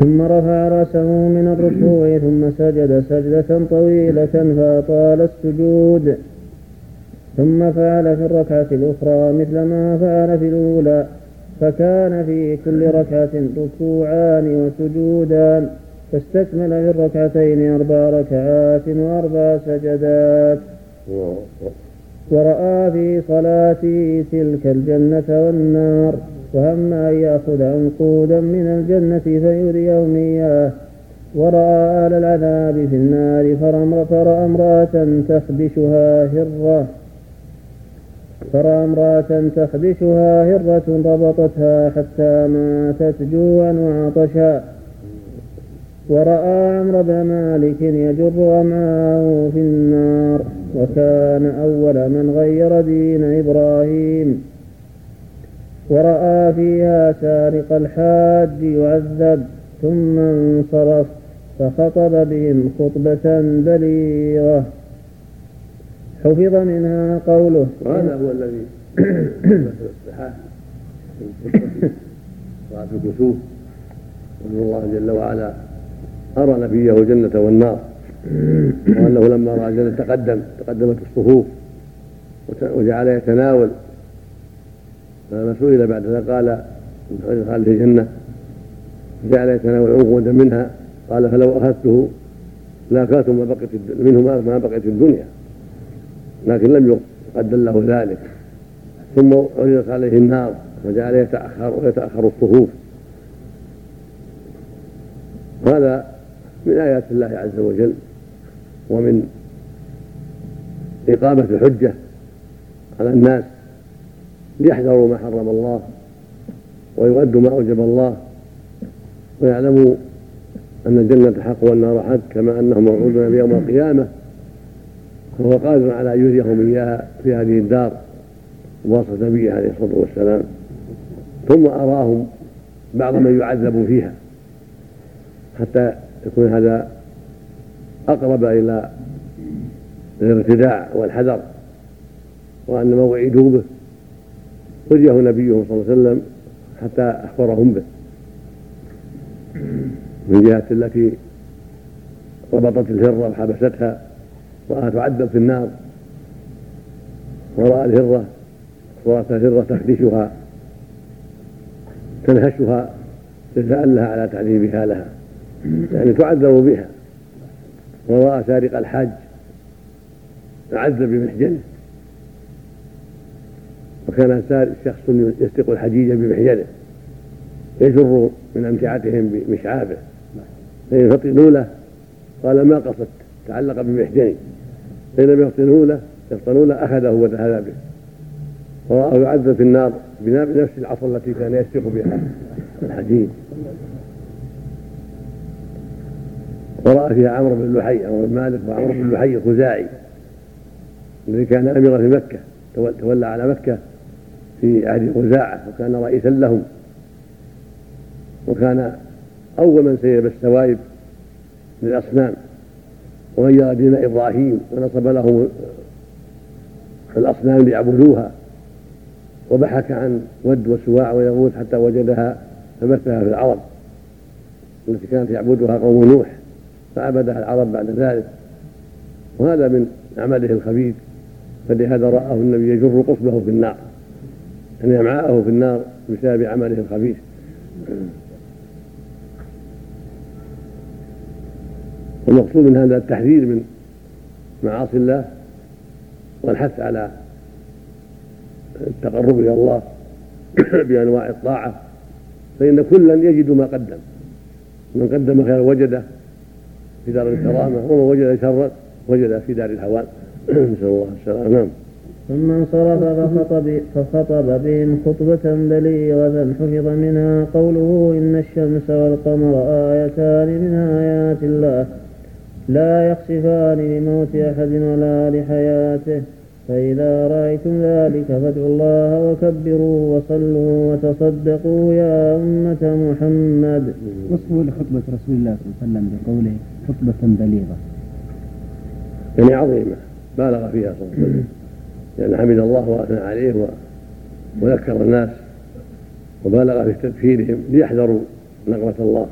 ثم رفع رأسه من الركوع ثم سجد سجدة طويلة فأطال السجود. ثم فعل في الركعة الأخرى مثل ما فعل في الأولى فكان في كل ركعة ركوعان وسجودان. فاستكمل في الركعتين أربع ركعات وأربع سجدات. ورأى في صلاته تلك الجنة والنار وهم أن يأخذ عنقودا من الجنة فيريهم إياه ورأى آل العذاب في النار فرأى امرأة تخبشها هرة فرأى امرأة تخبشها هرة ربطتها حتى ماتت جوعا وعطشا. ورأى عمرو بن مالك يجر أمعاءه في النار وكان أول من غير دين إبراهيم. ورأى فيها سارق الحاج يعذب ثم انصرف فخطب بهم خطبة بليغة. حفظ منها قوله. وهذا هو الذي صلاة الكسوف وأن الله جل وعلا أرى نبيه الجنة والنار. وأنه لما رأى الجنة تقدم تقدمت الصفوف وجعل يتناول. فلما سئل بعد ذلك قال في الجنة. جعل يتناول عنقودا منها. قال فلو أخذته لاكلت ما بقيت منه ما بقيت الدنيا. لكن لم يقدم له ذلك. ثم عرضت عليه النار وجعل يتأخر ويتأخر الصفوف. هذا من آيات الله عز وجل ومن إقامة الحجة على الناس ليحذروا ما حرم الله ويؤدوا ما أوجب الله ويعلموا أن الجنة حق والنار حق كما أنهم موعودون بيوم القيامة فهو قادر على أن يريهم إياها في هذه الدار بواسطة نبيه عليه الصلاة والسلام. ثم أراهم بعض من يعذب فيها حتى يكون هذا أقرب إلى الارتداع والحذر وأن ما وعدوا به أريه نبيه صلى الله عليه وسلم حتى أخبرهم به. من جهة التي ربطت الهرة وحبستها رآها تعذب في النار ورأى الهرة ورأت الهرة تخدشها تنهشها تتألها على تعذيبها لها. يعني تعذب بها ورأى سارق الحاج يعذب بمحجنه وكان شخص يسرق الحجيج بمحجنه يجر من أمتعتهم بمشعابه. فإن فطنوا له قال ما قصدت؟ تعلق بمحجني فإن لم يفطنوا له يفطنوا له أخذه وذهب به. ورآه يعذب في النار بنفس العصا التي كان يسرق بها الحديد ورأى فيها عمرو بن لحي عمرو بن مالك وعمرو بن لحي الخزاعي الذي كان أميرا في مكة تولى على مكة في عهد خزاعة وكان رئيسا لهم. وكان أول من سيب السوائب للأصنام. وغير دين إبراهيم ونصب لهم الأصنام ليعبدوها. وبحث عن ود وسواع ويغوث حتى وجدها فبثها في العرب التي كانت يعبدها قوم نوح. فعبدها العرب بعد ذلك. وهذا من عمله الخبيث فلهذا رآه النبي يجر قصبه في النار. يعني أمعاءه في النار بسبب عمله الخبيث. والمقصود من هذا التحذير من معاصي الله والحث على التقرب إلى الله بأنواع الطاعة. فإن كلا يجد ما قدم. من قدم خيرا وجده في دار الكرامة ومن وجد شرا وجد في دار الهوان نسأل الله السلامة. نعم. ثم انصرف فخطب, فخطب بهم خطبة بليغة حفظ منها قوله إن الشمس والقمر آيتان من آيات الله. لا يخسفان لموت أحد ولا لحياته. فإذا رأيتم ذلك فادعوا الله وكبروا وصلوا وتصدقوا يا أمة محمد. وصفوا لخطبة رسول الله صلى الله عليه وسلم بقوله خطبة بليغة. يعني عظيمة بالغ فيها صلى الله عليه وسلم. لأن حمد الله وأثنى عليه وذكر الناس وبالغ في تذكيرهم ليحذروا نقمة الله.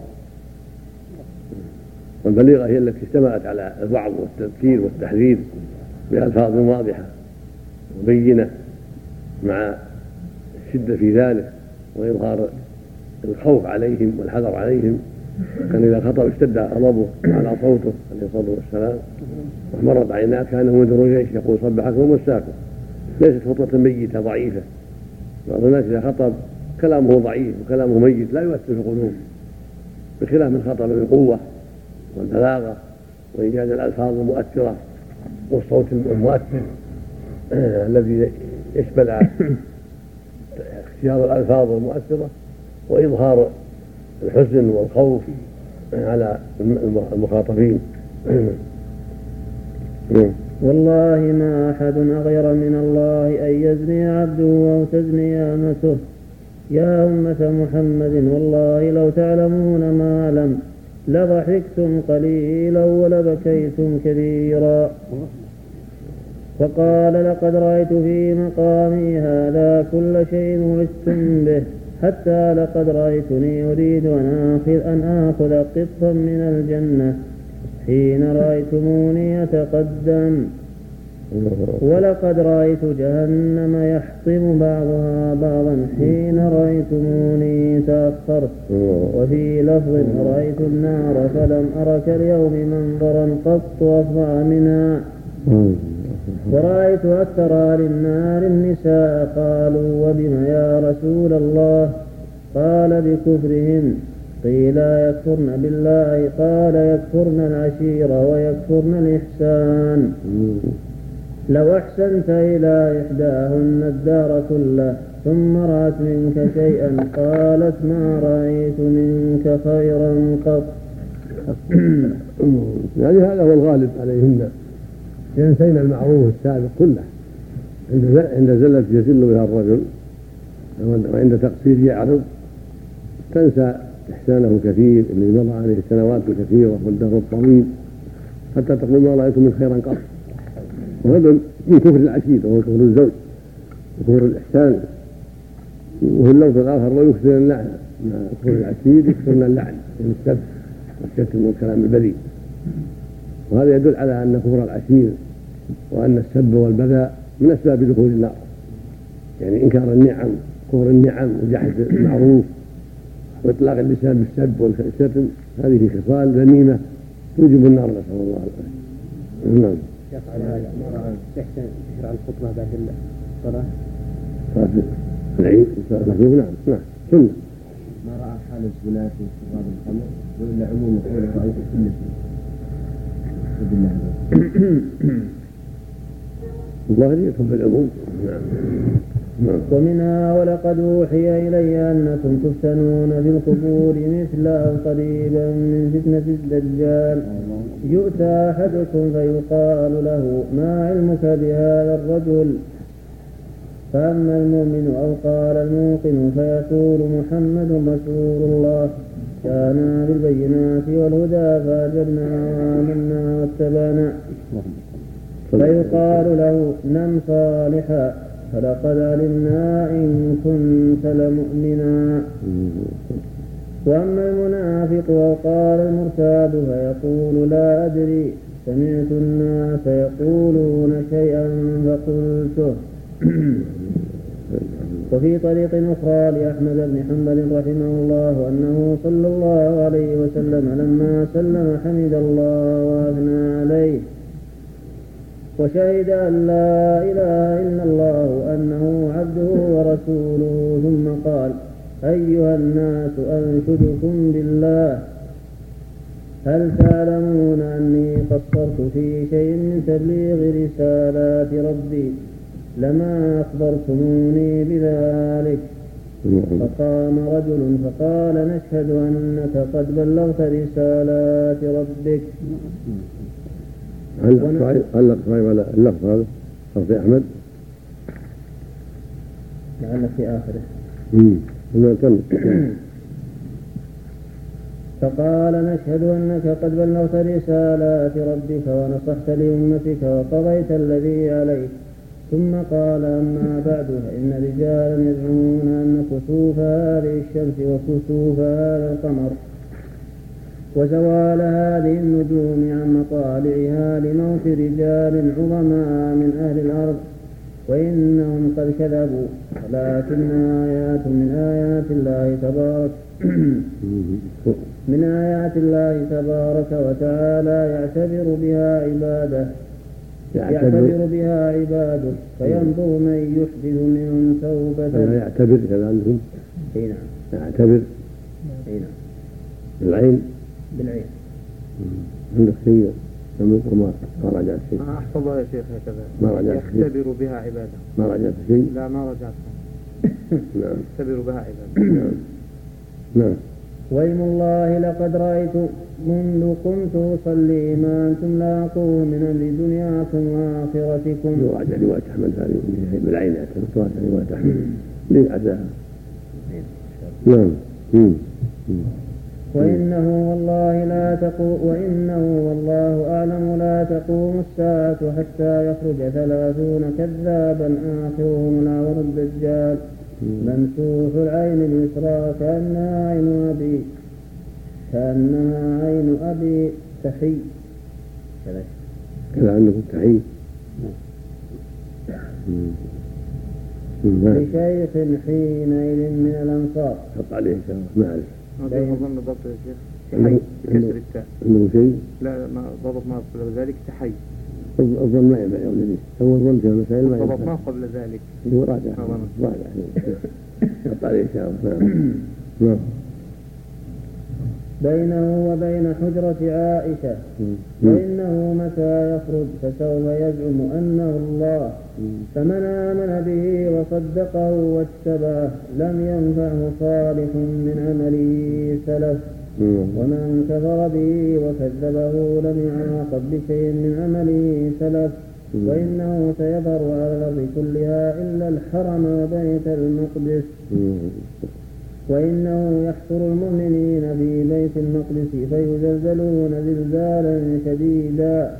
والبليغة هي التي اشتملت على الوعظ والتذكير والتحذير بألفاظ واضحة وبينة مع الشدة في ذلك وإظهار الخوف عليهم والحذر عليهم. كان إذا خطب اشتد غضبه على صوته عليه الصلاة والسلام ومرت عيناه كان منذر جيش يقول صبحكم ومساكم ليست خطبة ميتة ضعيفة. بعض الناس إذا خطب كلامه ضعيف وكلامه ميت لا يؤثر في القلوب بخلاف من خطب بالقوة والبلاغة وإيجاد الألفاظ المؤثرة والصوت المؤثر الذي يشمل اختيار الألفاظ المؤثرة وإظهار الحزن والخوف على المخاطبين. والله ما أحد أغير من الله أن يزني عبده أو تزني أمته. يا أمة محمد والله لو تعلمون ما أعلم لضحكتم قليلا ولبكيتم كثيرا فقال لقد رأيت في مقامي هذا كل شيء وعدتم به. حتى لقد رأيتني أريد أن آخذ, أن آخذ قطا من الجنة. حين رأيتموني أتقدم. ولقد رأيت جهنم يحطم بعضها بعضا. حين رأيتموني تأخرت. وفي لفظ رأيت النار فلم أرك اليوم منظرا قط أفظع منها. ورأيت أكثر أهل النار النساء قالوا وبم يا رسول الله؟ قال بكفرهن قيل يكفرن بالله؟ قال يكفرن العشير ويكفرن الإحسان. لو أحسنت إلى إحداهن الدار كله ثم رأت منك شيئا قالت ما رأيت منك خيرا قط. يعني هذا هو الغالب عليهن. ينسين المعروف السابق كله. عند زلة يزل بها الرجل وعند تقصير يعرض تنسى إحسانه كثير الذي مضى عليه السنوات الكثيرة والدهر الطويل حتى تقول ما رأيت من خيرا قط. وهذا من كفر العشير وهو كفر الزوج وكفر الإحسان. وفي اللفظ الآخر ويكثر اللعن. كفر العشير يكثرن اللعن من السب والشتم والكلام البذيء. وهذا يدل على أن كفر العشير وأن السب والبذاء من أسباب دخول النار. يعني إنكار النعم كفر النعم وجحد المعروف وإطلاق اللسان بالسب والشتم هذه خصال ذميمه توجب النار نسأل الله العافية. نعم. شيخ على هذا ما رأى يحسن تشرع الخطبه بعد الصلاة؟ صلاه العيد نعم. نعم. سنه ما رأى حال الزنا في شراب الخمر ولا عموم قوله رأيت كل شيء الظاهر يدخل في العموم نعم ومنها ولقد أوحي إلي أنكم تفتنون بالقبور مثل أو قريبا من فتنة الدجال. يؤتى أحدكم فيقال له ما علمك بهذا الرجل؟ فأما المؤمن أو قال الموقن فيقول محمد رسول الله. جاءنا بالبينات والهدى فأجبنا وآمنا واتبعنا. فيقال له نم صالحا فلقد علمنا إن كنت لمؤمنا. وأما المنافق وقال المرتاب فيقول لا أدري سمعت الناس يقولون شيئا فقلته. وفي طريق أخرى لأحمد بن حنبل رحمه الله أنه صلى الله عليه وسلم لما سلم حمد الله وأثنى عليه. وشهد أن لا إله إلا الله وأنه عبده ورسوله. ثم قال أيها الناس أنشدكم بالله. هل تعلمون أني قصرت في شيء من تبليغ رسالات ربي؟ لما أخبرتموني بذلك. فقام رجل فقال نشهد أنك قد بلغت رسالات ربك. علق صحيح علق على اللفظ هذا لفظ أحمد؟ لعل في آخره. فقال نشهد أنك قد بلغت رسالات ربك ونصحت لأمتك وقضيت الذي عليك. ثم قال أما بعد فإن رجالا يزعمون أن كسوف هذه الشمس وكسوف هذا القمر وزوال هذه النجوم عن مطالعها لموت رجال عظماء من أهل الأرض وإنهم قد كذبوا. ولكنها آيات من آيات الله تبارك من آيات الله تبارك وتعالى يعتبر بها عبادة. يعتبر بها عباده فينظر من يحدث منهم توبة يعتبر كذا عندهم أي نعم. يعتبر. أي نعم. بالعين. بالعين. عندك شيء؟ ما ما رجعت شيء. ما أحفظها يا شيخ هكذا ما رجعت شيء. يختبر بها عباده. ما رجعت شيء؟ لا ما رجعت. نعم. يختبر بها عباده. نعم. نعم. ويم الله لقد رأيت منذ كنت أصلي ما أنتم لاقوه من أمر دنياكم وآخرتكم يراجع رواية أحمد هذه بالعين تراجع رواية أحمد. لعداها نعم. وإنه والله لا تقوم وإنه والله أعلم لا تقوم الساعة حتى يخرج ثلاثون كذابا آخرهم الأعور الدجال. ممسوح العين اليسرى كأنها عين أبي كأنها عين أبي تحي. كذا كذا عندكم تحي لشيخ حينئذ من الأنصار. حط عليه إن شاء الله ما أعرف هذا أظن ضبط يا شيخ. عنده كسر التاء. عنده شيء؟ لا ما ضبط ما قبل ذلك. تحي. الظن ما ينفع يا ولدي هو الظن في المسائل ما ضبط ينفع. ما قبل ذلك. هو راجع. راجع. حط عليه إن شاء الله نعم. بينه وبين حجرة عائشة. وإنه متى يخرج؟ فسوف يزعم أنه الله. فمن آمن به وصدقه واتبعه لم ينفعه صالح من عمله سلف. ومن كفر به وكذبه لم يعاقب بشيء من عمله سلف. وإنه سيظهر على الأرض كلها إلا الحرم وبيت المقدس. وإنه يحصر المؤمنين في بيت المقدس فيزلزلون زلزالا شديدا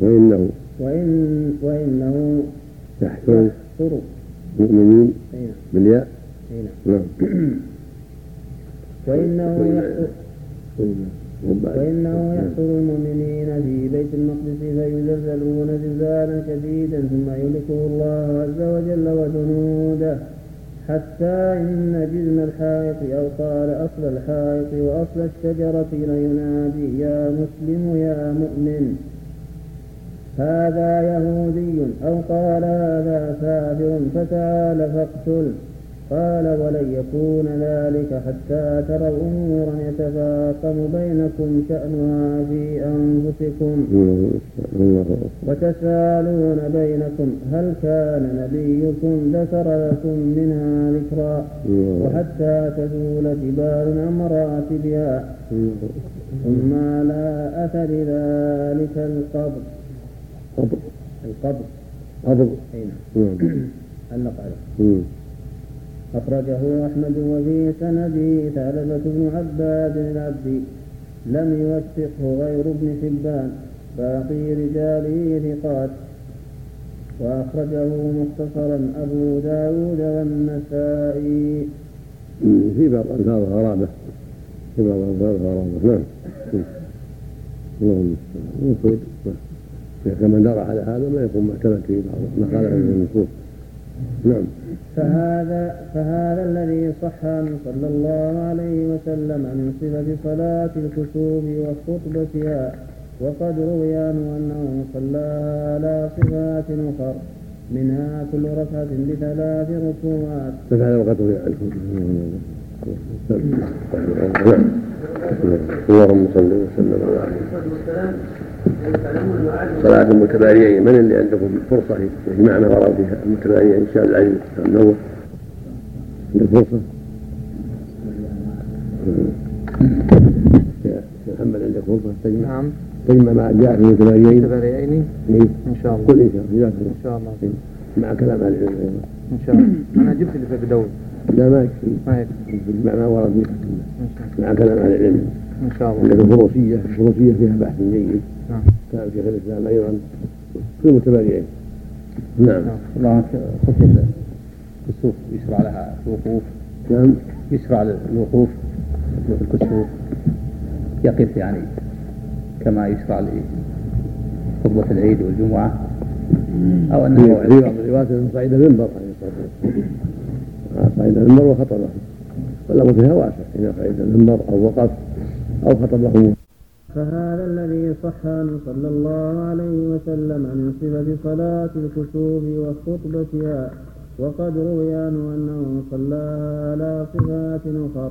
وإنه وإن وإنه يحصر المؤمنين. بالياء نعم وإنه يحصر. وإنه يحصر المؤمنين في بيت المقدس فيزلزلون زلزالا شديدا ثم يهلكه الله عز وجل وجنوده حتى إن جزم الحائط أو قال أصل الحائط وأصل الشجرة لينادي يا مسلم يا مؤمن هذا يهودي أو قال هذا كافر فتعال فاقتل. قال ولن يكون ذلك حتى تروا أمورا يتفاقم بينكم شأنها في أنفسكم وتسألون بينكم هل كان نبيكم ذكر لكم منها ذكرا وحتى تزول جبال أمرات بها ثم على أثر ذلك القبر. قبر. القبر. قبر. أي نعم. علق عليه أخرجه أحمد وفي سنده ثعلبة بن عباد العبدي لم يوثقه غير ابن حبان. باقي رجاله ثقات. وأخرجه مختصرا أبو داود والنسائي. في بعض الألفاظ غرابة. في بعض الألفاظ غرابة. نعم. اللهم المفروض إذا درى على هذا ما يكون معتمد في بعض ما من النصوص. نعم. فهذا فهذا الذي صح عنه صلى الله عليه وسلم من صفة صلاة الكسوف وخطبتها وقد روي عنه أنه صلى على صفات أخر منها كل ركعة بثلاث ركوعات. فهذا الوقت اللهم صل وسلم على صلاة متباريين من اللي عندكم فرصة يجمع ورد فيها. المتباريين إن شاء الله العلم النور عندك فرصة؟ يا محمد عندك فرصة؟ تجمع نعم. تجمع ما جاء في المتباريين؟ تبريين إيه. إن شاء الله. قل إن شاء الله إن شاء الله. مع كلام أهل العلم أيضا. إن شاء الله. أنا جبت اللي في بدور لا ما يكفي. ما يكفي. تجمع ما ورد. الله. مع كلام أهل العلم. إن شاء الله. عندك الفروسية الفروسية فيها بحث جيد. نعم كان شيخ الإسلام أيضا في المتباريين نعم. الله خطبة الكسوف يشرع لها الوقوف. نعم. يشرع للوقوف في الكسوف. يقف يعني كما يشرع لخطبة العيد والجمعة. أو أنه في بعض الروايات انه صعد المنبر عليه الصلاه والسلام صعد المنبر وخطبه. والامر فيها واسع. إذا صعد المنبر أو وقف أو خطبه فهذا الذي صح عنه صلى الله عليه وسلم من صفة صلاة الكسوف وخطبتها وقد روي عنه أنه صلاها على صفات أخر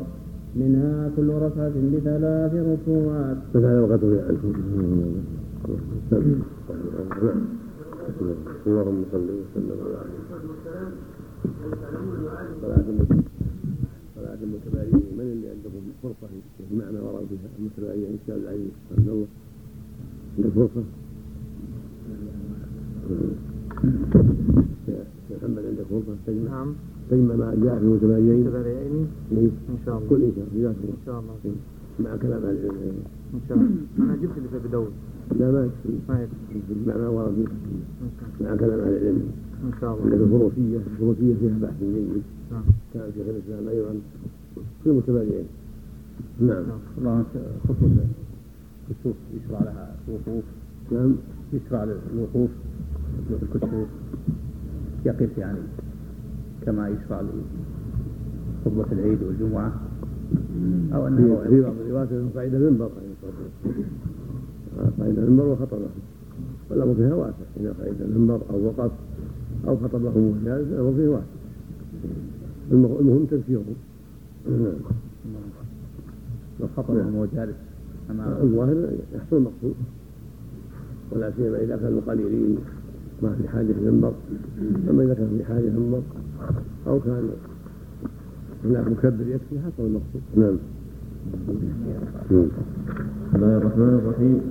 منها كل ركعة بثلاث ركوعات. فهذا وقد روي عنه نعم اللهم صل وسلم. على صلاة المت- صلاة المتبارين عندكم فرصة ما ورد فيها المتبارين إن شاء الله العلم سبحان الله عندك فرصة؟ محمد عندك فرصة تجمع نعم. تجمع ما جاء في المتبارين تبريين إيه؟ ان شاء الله قل إن شاء الله ان شاء الله. مع كلام أهل العلم. إن شاء الله. أنا جبت اللي في بدور لا ما يكفي ما يكفي تجمع ما ورد. فيها مع كلام أهل العلم. إن شاء عندك الله الفروسية الفروسية فيها بحث جيد. نعم. كان شيخ الإسلام أيضا. في المتبادلين نعم. الله خطبة الكسوف يشرع لها الوقوف. نعم. يشرع للوقوف الكسوف. يقف يعني كما يشرع لخطبة العيد والجمعة. أو أنه في بعض الروايات صعد المنبر عليه الصلاه والسلام صعد المنبر وخطبه والأمر فيها واسع. إذا صعد المنبر أو وقف أو خطبه وهو جالس الأمر فيه واسع. المه- المهم تذكيره نعم. لو خطبه وهو جالس الظاهر يحصل المقصود ولا سيما إذا كانوا قليلين ما في حاجة المنبر أما إذا كان في حاجة المنبر أو كان هناك مكبر يكفي حصل المقصود نعم. نعم. بسم الله الرحمن الرحيم.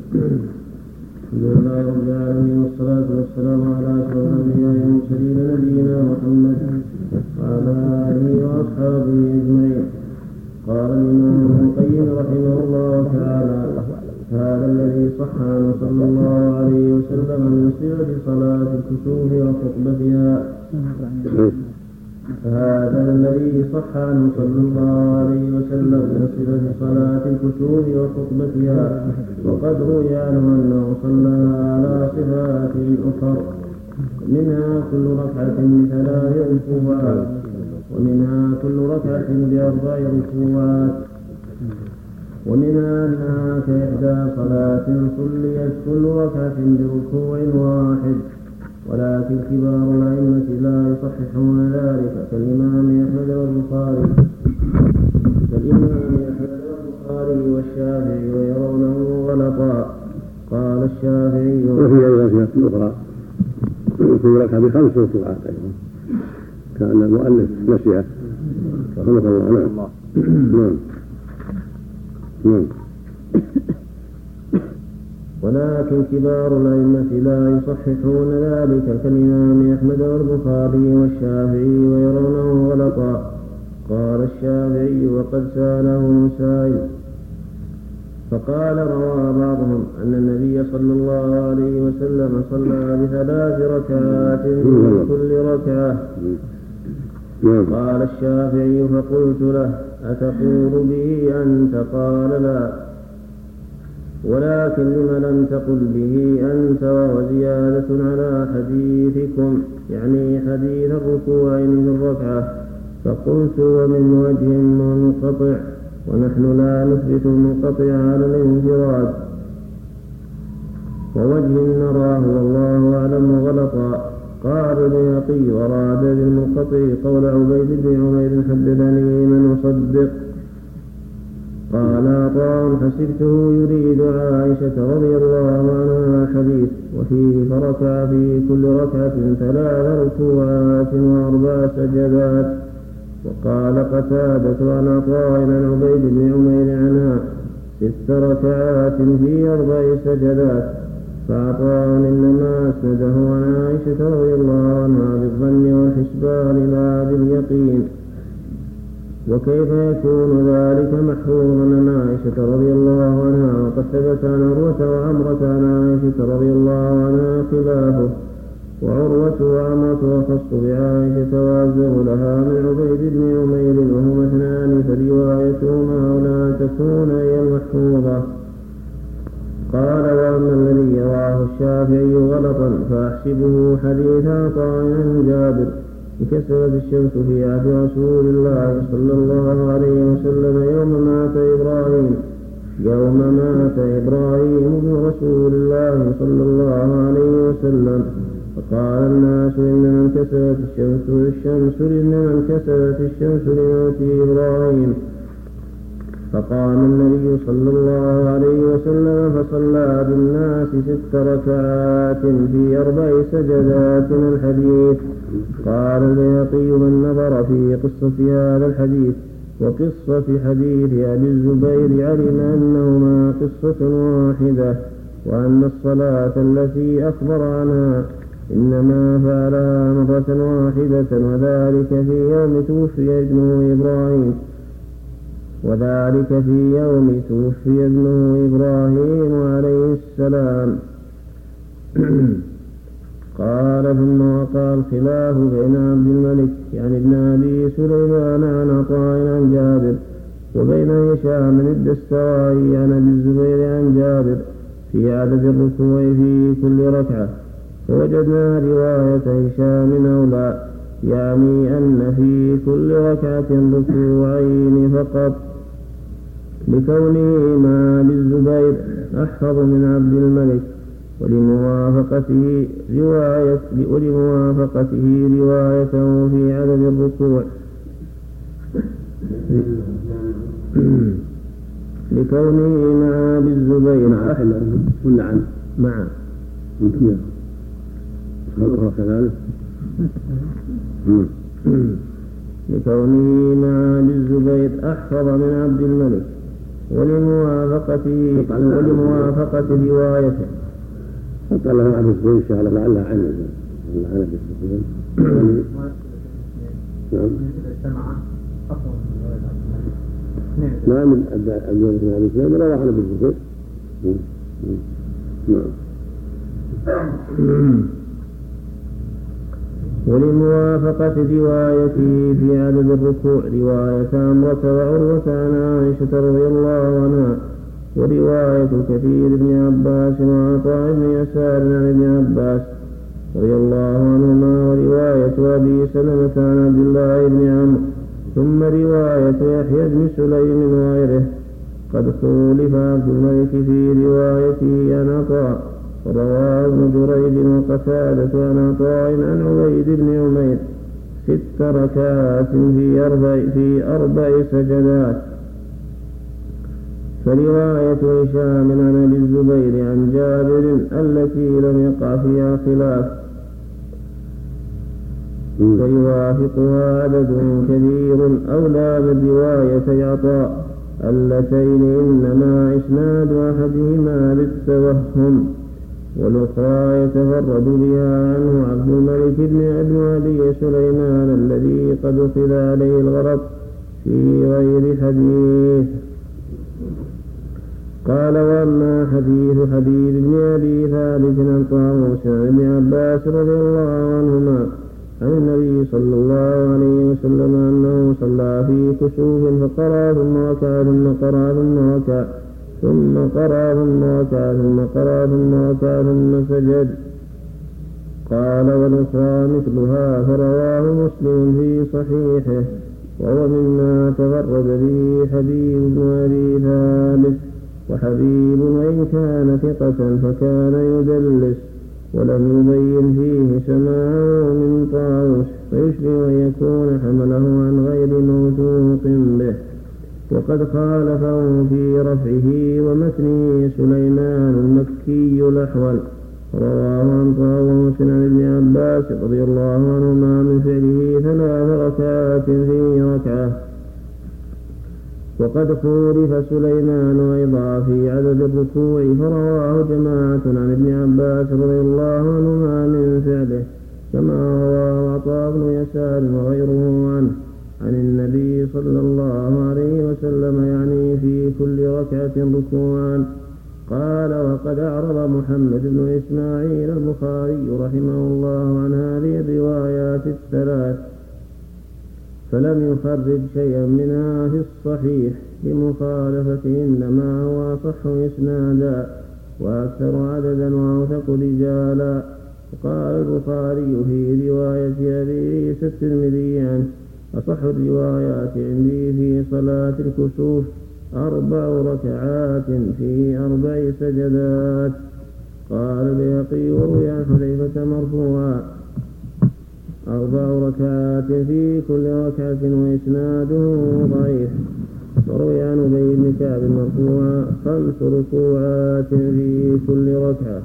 الحمد لله رب العالمين والصلاة والسلام على أشرف الأنبياء والمرسلين نبينا محمد وعلى آله وأصحابه أجمعين قال الإمام ابن القيم رحمه الله تعالى هذا الذي صح عنه صلى الله عليه وسلم من صفة صلاة الكسوف وخطبتها هذا الذي صح عنه صلى الله عليه وسلم من صفة صلاة الكسوف وخطبتها وقد روي عنه أنه صلى على صفات أخر منها كل ركعة بثلاث ركوعات ومنها كل ركعة بأربع ركوعات. ومنها أنها كإحدى صلاة صليت كل ركعة بركوع واحد ولكن كبار الأئمة لا يصححون ذلك كالإمام أحمد والبخاري. كالإمام أحمد والبخاري والشافعي ويرونه غلطا. قال الشافعي وفي أيضا في أخرى. في ركعة بخمس ركوعات أيضا. كأن المؤلف نسيها رحمه الله. نعم. نعم. نعم. ولكن كبار الأئمة لا يصححون ذلك كالإمام أحمد والبخاري والشافعي ويرونه غلطا. قال الشافعي وقد سأله سائل فقال روى بعضهم أن النبي صلى الله عليه وسلم صلى بثلاث ركعات من كل ركعة. نعم. قال الشافعي فقلت له أتقول به أنت قال لا. ولكن لم لم تقل به أنت وهو زيادة على حديثكم يعني حديث الركوعين في الركعة فقلت ومن وجه منقطع. ونحن لا نثبت المنقطع على الانفراد. ووجه نراه والله أعلم غلطا قال البيهقي وراد بالمنقطع قول عبيد بن عمير حدثني من أصدق قال عطاء حسبته يريد عائشة رضي الله عنها الحديث وفيه فركع في كل ركعة ثلاث ركوعات وأربع سجدات. وقال قتادة عن عطاء عن عبيد بن عمير عنها ست ركعات في أربع سجدات. فعطاء إنما أسنده عن عائشة رضي الله عنها بالظن والحسبان لا باليقين. وكيف يكون ذلك محفوظا عن عائشة رضي الله عنها وقد ثبت عن عروة وعمرة عن عائشة رضي الله عنها خلافه؟ وعروة وعمرة أخص بعائشة وأبلغ لها من عبيد بن عمير وهما اثنان فروايتهما أولى تكون هي المحفوظة. قال وأما الذي رواه الشافعي غلطا فأحسبه حديث عطاء جابر انكسرت الشمس في عهد رسول الله صلى الله عليه وسلم يوم مات إبراهيم. يوم مات إبراهيم بن رسول الله صلى الله عليه وسلم. فقال الناس إنما انكسرت الشمس الشمس إنما انكسرت الشمس لموت إبراهيم. فقام النبي صلى الله عليه وسلم فصلى بالناس ست ركعات في أربع سجدات الحديث. قال البيهقي من نظر في قصة هذا الحديث وقصة حديث أبي الزبير علم أنهما قصة واحدة وأن الصلاة التي أخبر عنها إنما فعلها مرة واحدة وذلك في يوم توفي ابنه إبراهيم. وذلك في يوم توفي ابنه إبراهيم عليه السلام. قال ثم وقع الخلاف بين عبد الملك يعني ابن أبي سليمان عن عطاء عن جابر وبين هشام الدستوائي عن أبي الزبير عن جابر في عدد الركوع في كل ركعة. فوجدنا رواية هشام أولى يعني أن في كل ركعة ركوعين فقط. لكونه مع الزبير أحفظ من عبد الملك ولموافقته رواية ولموافقته روايته في عدد الركوع. لكونه مع بالزبير مع ولا عن مع كذلك؟ لكونه مع بالزبير أحفظ من عبد الملك ولموافقته ولموافقة روايته. قال له عبد الزبير ان شاء الله لعلها عنه لعلها بالسكون نعم. ما من عبد الله بن ابي سليم روى عن ابي الزبير. نعم. ولموافقة روايته في عدد الركوع رواية أمرة وعروة عن عائشة رضي الله عنها ورواية كثير بن عباس وعطاء بن يسار عن ابن عباس رضي الله عنهما ورواية أبي سلمة عن عبد الله بن عمرو ثم رواية يحيى بن سليم وغيره. قد خولف عبد الملك في روايته عن عطاء ورواه ابن جريج وقتادة عن عطاء عن عبيد بن عمير ست ركعات في أربع في أربع سجدات. فرواية هشام عن أبي الزبير عن جابر التي لم يقع فيها خلاف. فيوافقها عدد كبير أولى من عطاء. اللتين إنما إسناد أحدهما للتوهم. والأخرى يتفرد بها عنه عبد الملك بن أبي ولي سليمان الذي قد أخذ عليه الغرض في غير حديث. قال وأما حديث حبيب بن أبي ثابت عن طاووس ابن عباس رضي الله عنهما عن النبي صلى الله عليه وسلم أنه صلى في كسوف فقرا ثم ركع ثم قرا ثم ركع ثم قرا ثم ركع ثم قرا ثم ركع ثم سجد. قال والاخرى مثلها فرواه مسلم في صحيحه وهو مما تفرد به حبيب بن أبي ثابت وحبيب وإن كان ثقة فكان يدلس ولم يبين فيه سماعه من طاووس فيشبه أن يكون حمله عن غير موثوق به. وقد خالفه في رفعه ومتنه سليمان المكي الأحول. رواه عن طاووس عن ابن عباس رضي الله عنهما من فعله ثلاث ركعات في ركعة. وقد خولف سليمان أيضا في عدد الركوع فرواه جماعة عن ابن عباس رضي الله عنهما من فعله كما رواه عطاء بن يسار وغيره عنه. عن النبي صلى الله عليه وسلم يعني في كل ركعة ركوعا. قال وقد أعرض محمد بن إسماعيل البخاري رحمه الله عن هذه الروايات الثلاث فلم يخرج شيئا منها في الصحيح لمخالفة ما هو أصح إسنادا وأكثر عددا وأوثق رجالا. وقال البخاري في رواية أبي عيسى الترمذي عنه أصح الروايات عندي في صلاة الكسوف أربع ركعات في أربع سجدات. قال البيهقي وروي عن حذيفة مرفوعا. أربع ركعات في كل ركعة وإسناده ضعيف. وروي عن أبي بن كعب مرفوعا. خمس ركوعات في كل ركعة.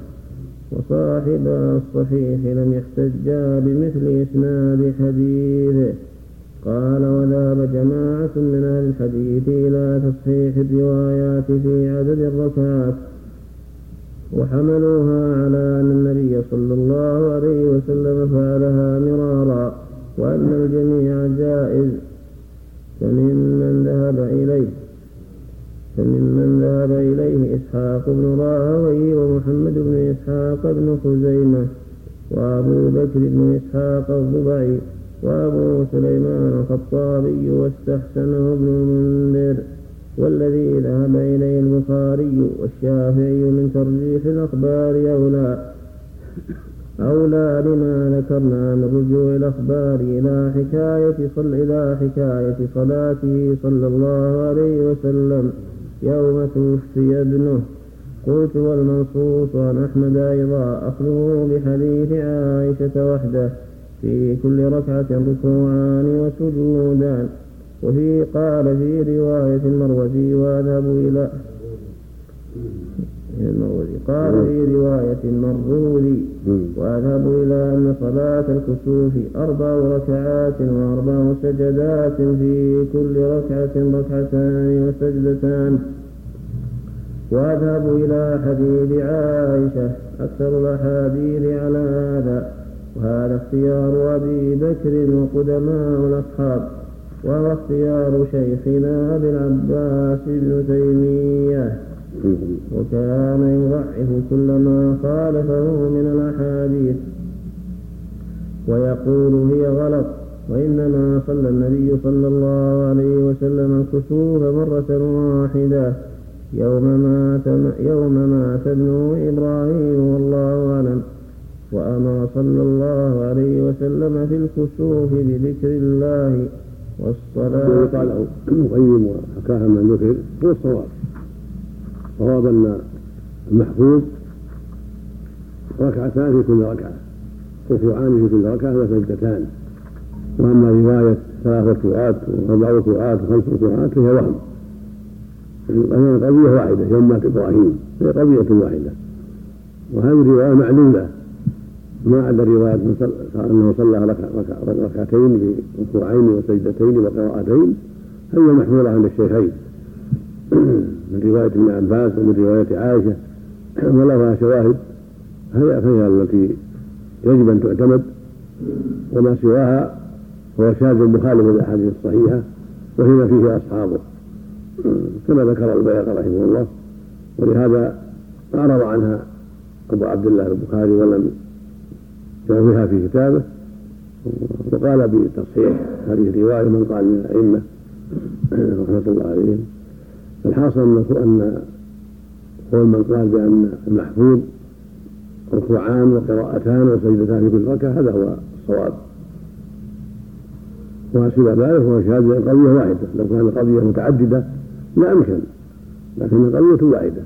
وصاحب الصحيح لم يحتجا بمثل إسناد حديثه. قال وذهب جماعة من أهل الحديث إلى تصحيح الروايات في عدد الركعات وحملوها على أن النبي صلى الله عليه وسلم فعلها مرارا وأن الجميع جائز فممن ذهب إليه فممن ذهب إليه إسحاق بن راهوي ومحمد بن إسحاق بن خزيمة وأبو بكر بن إسحاق الضبعي وأبو سليمان الخطابي واستحسنه ابن المنذر والذي ذهب إليه البخاري والشافعي من ترجيح الأخبار أولى. أولى لما ذكرنا من رجوع الأخبار إلى حكاية صل إلى حكاية صلاته صلى الله عليه وسلم يوم توفي ابنه. قلت والمنصوص عن أحمد أيضا أخذه بحديث عائشة وحده. في كل ركعة ركوعان وسجودان. وفي قال في رواية المروزي وأذهب إلى المروزي. قال في رواية المروزي وأذهب إلى أن صلاة الكسوف أربع ركعات وأربع سجدات في كل ركعة ركعتان وسجدتان. وأذهب إلى حديث عائشة أكثر الأحاديث على هذا. وهذا اختيار أبي بكر وقدماء الأصحاب وهو اختيار شيخنا أبي العباس بن تيمية. وكان يضعف كل ما خالفه من الأحاديث. ويقول هي غلط وإنما صلى النبي صلى الله عليه وسلم الكسوف مرة واحدة. يوم مات يوم مات ابنه إبراهيم والله أعلم. وأمر صلى الله عليه وسلم في الكسوف بذكر الله والصلاة قال المقيم وحكاها من ذكر هو الصواب. الصواب أن المحفوظ ركعتان في كل ركعة ركوعان في كل ركعة وسجدتان. وأما رواية ثلاث ركوعات وأربع ركوعات وخمس ركوعات فهي وهم. قضية واحدة يوم مات إبراهيم هي قضية واحدة. وهذه الرواية معلولة. ما عدا رواية أنه صلى ركعتين بركوعين وسجدتين وقراءتين هي محفوظة عند الشيخين. من رواية ابن عباس ومن رواية عائشة ولها شواهد هي فهي التي يجب أن تعتمد وما سواها هو شاذ مخالف للأحاديث الصحيحة وهي فيه أصحابه. كما ذكر البيهقي رحمه الله ولهذا أعرض عنها أبو عبد الله البخاري ولم يرويها في كتابه وقال بتصحيح هذه الرواية من قال من الأئمة رحمة الله عليهم. الحاصل أن قول من قال بأن المحفوظ ركوعان وقراءتان وسجدتان في كل ركعة هذا هو الصواب. وما سوى ذلك هو شهادة قضية واحدة. لو كان قضية متعددة لا أمكن لكن القضية واحدة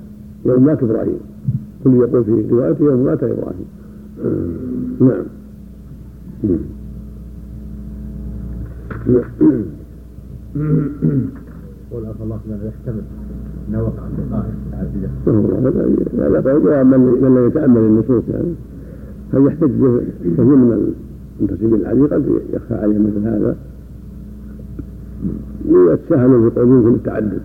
يوم مات إبراهيم. كل يقول في روايته يوم مات إبراهيم. نعم يقول أخ الله سبحانه يحتمل أنه وقع في متعددة. هذا جواب من لم يتأمل النصوص يعني. هل يحتج به كثير من المنتسبين العدي قد يخفى عليه مثل هذا. ويتساهلوا في في التعدد.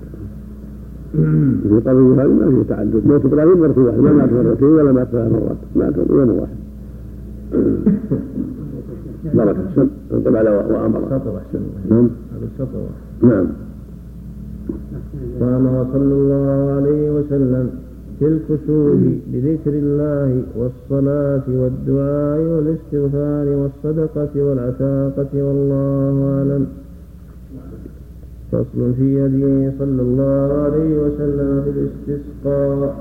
في قضية هذه ما فيه تعدد. موت إبراهيم مرة واحدة. ما مات مرتين ولا مات ثلاث مرات. مات يوم واحد. بارك السم طبعا وأمر. سطر احسن نعم. هذا سطر نعم. وامر صلى الله عليه وسلم في الكسوف بذكر الله والصلاة والدعاء والاستغفار والصدقة والعتاقة والله أعلم. فصل في هديه صلى الله عليه وسلم في الاستسقاء.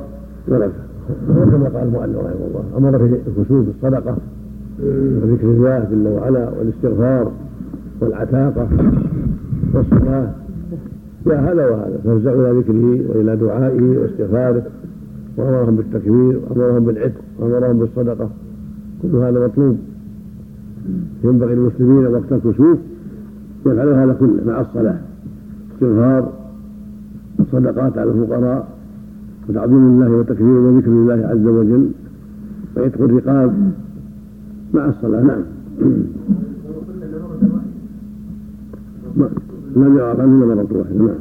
كما قال المؤلف رحمه الله أمر في الكسوف بالصدقة. وذكر الله جل وعلا والاستغفار والعتاقة والصلاه جاء هذا وهذا فافزعوا إلى ذكره وإلى دعائه واستغفاره. وأمرهم بالتكبير وأمرهم بالعتق وأمرهم بالصدقة. كل هذا مطلوب. ينبغي للمسلمين وقت الكسوف يفعلوا هذا كله مع الصلاة. استغفار الصدقات على الفقراء وتعظيم الله وتكبير وذكر الله عز وجل وعتق الرقاب. مع الصلاة نعم. لم عنه إلا مرة واحدة نعم.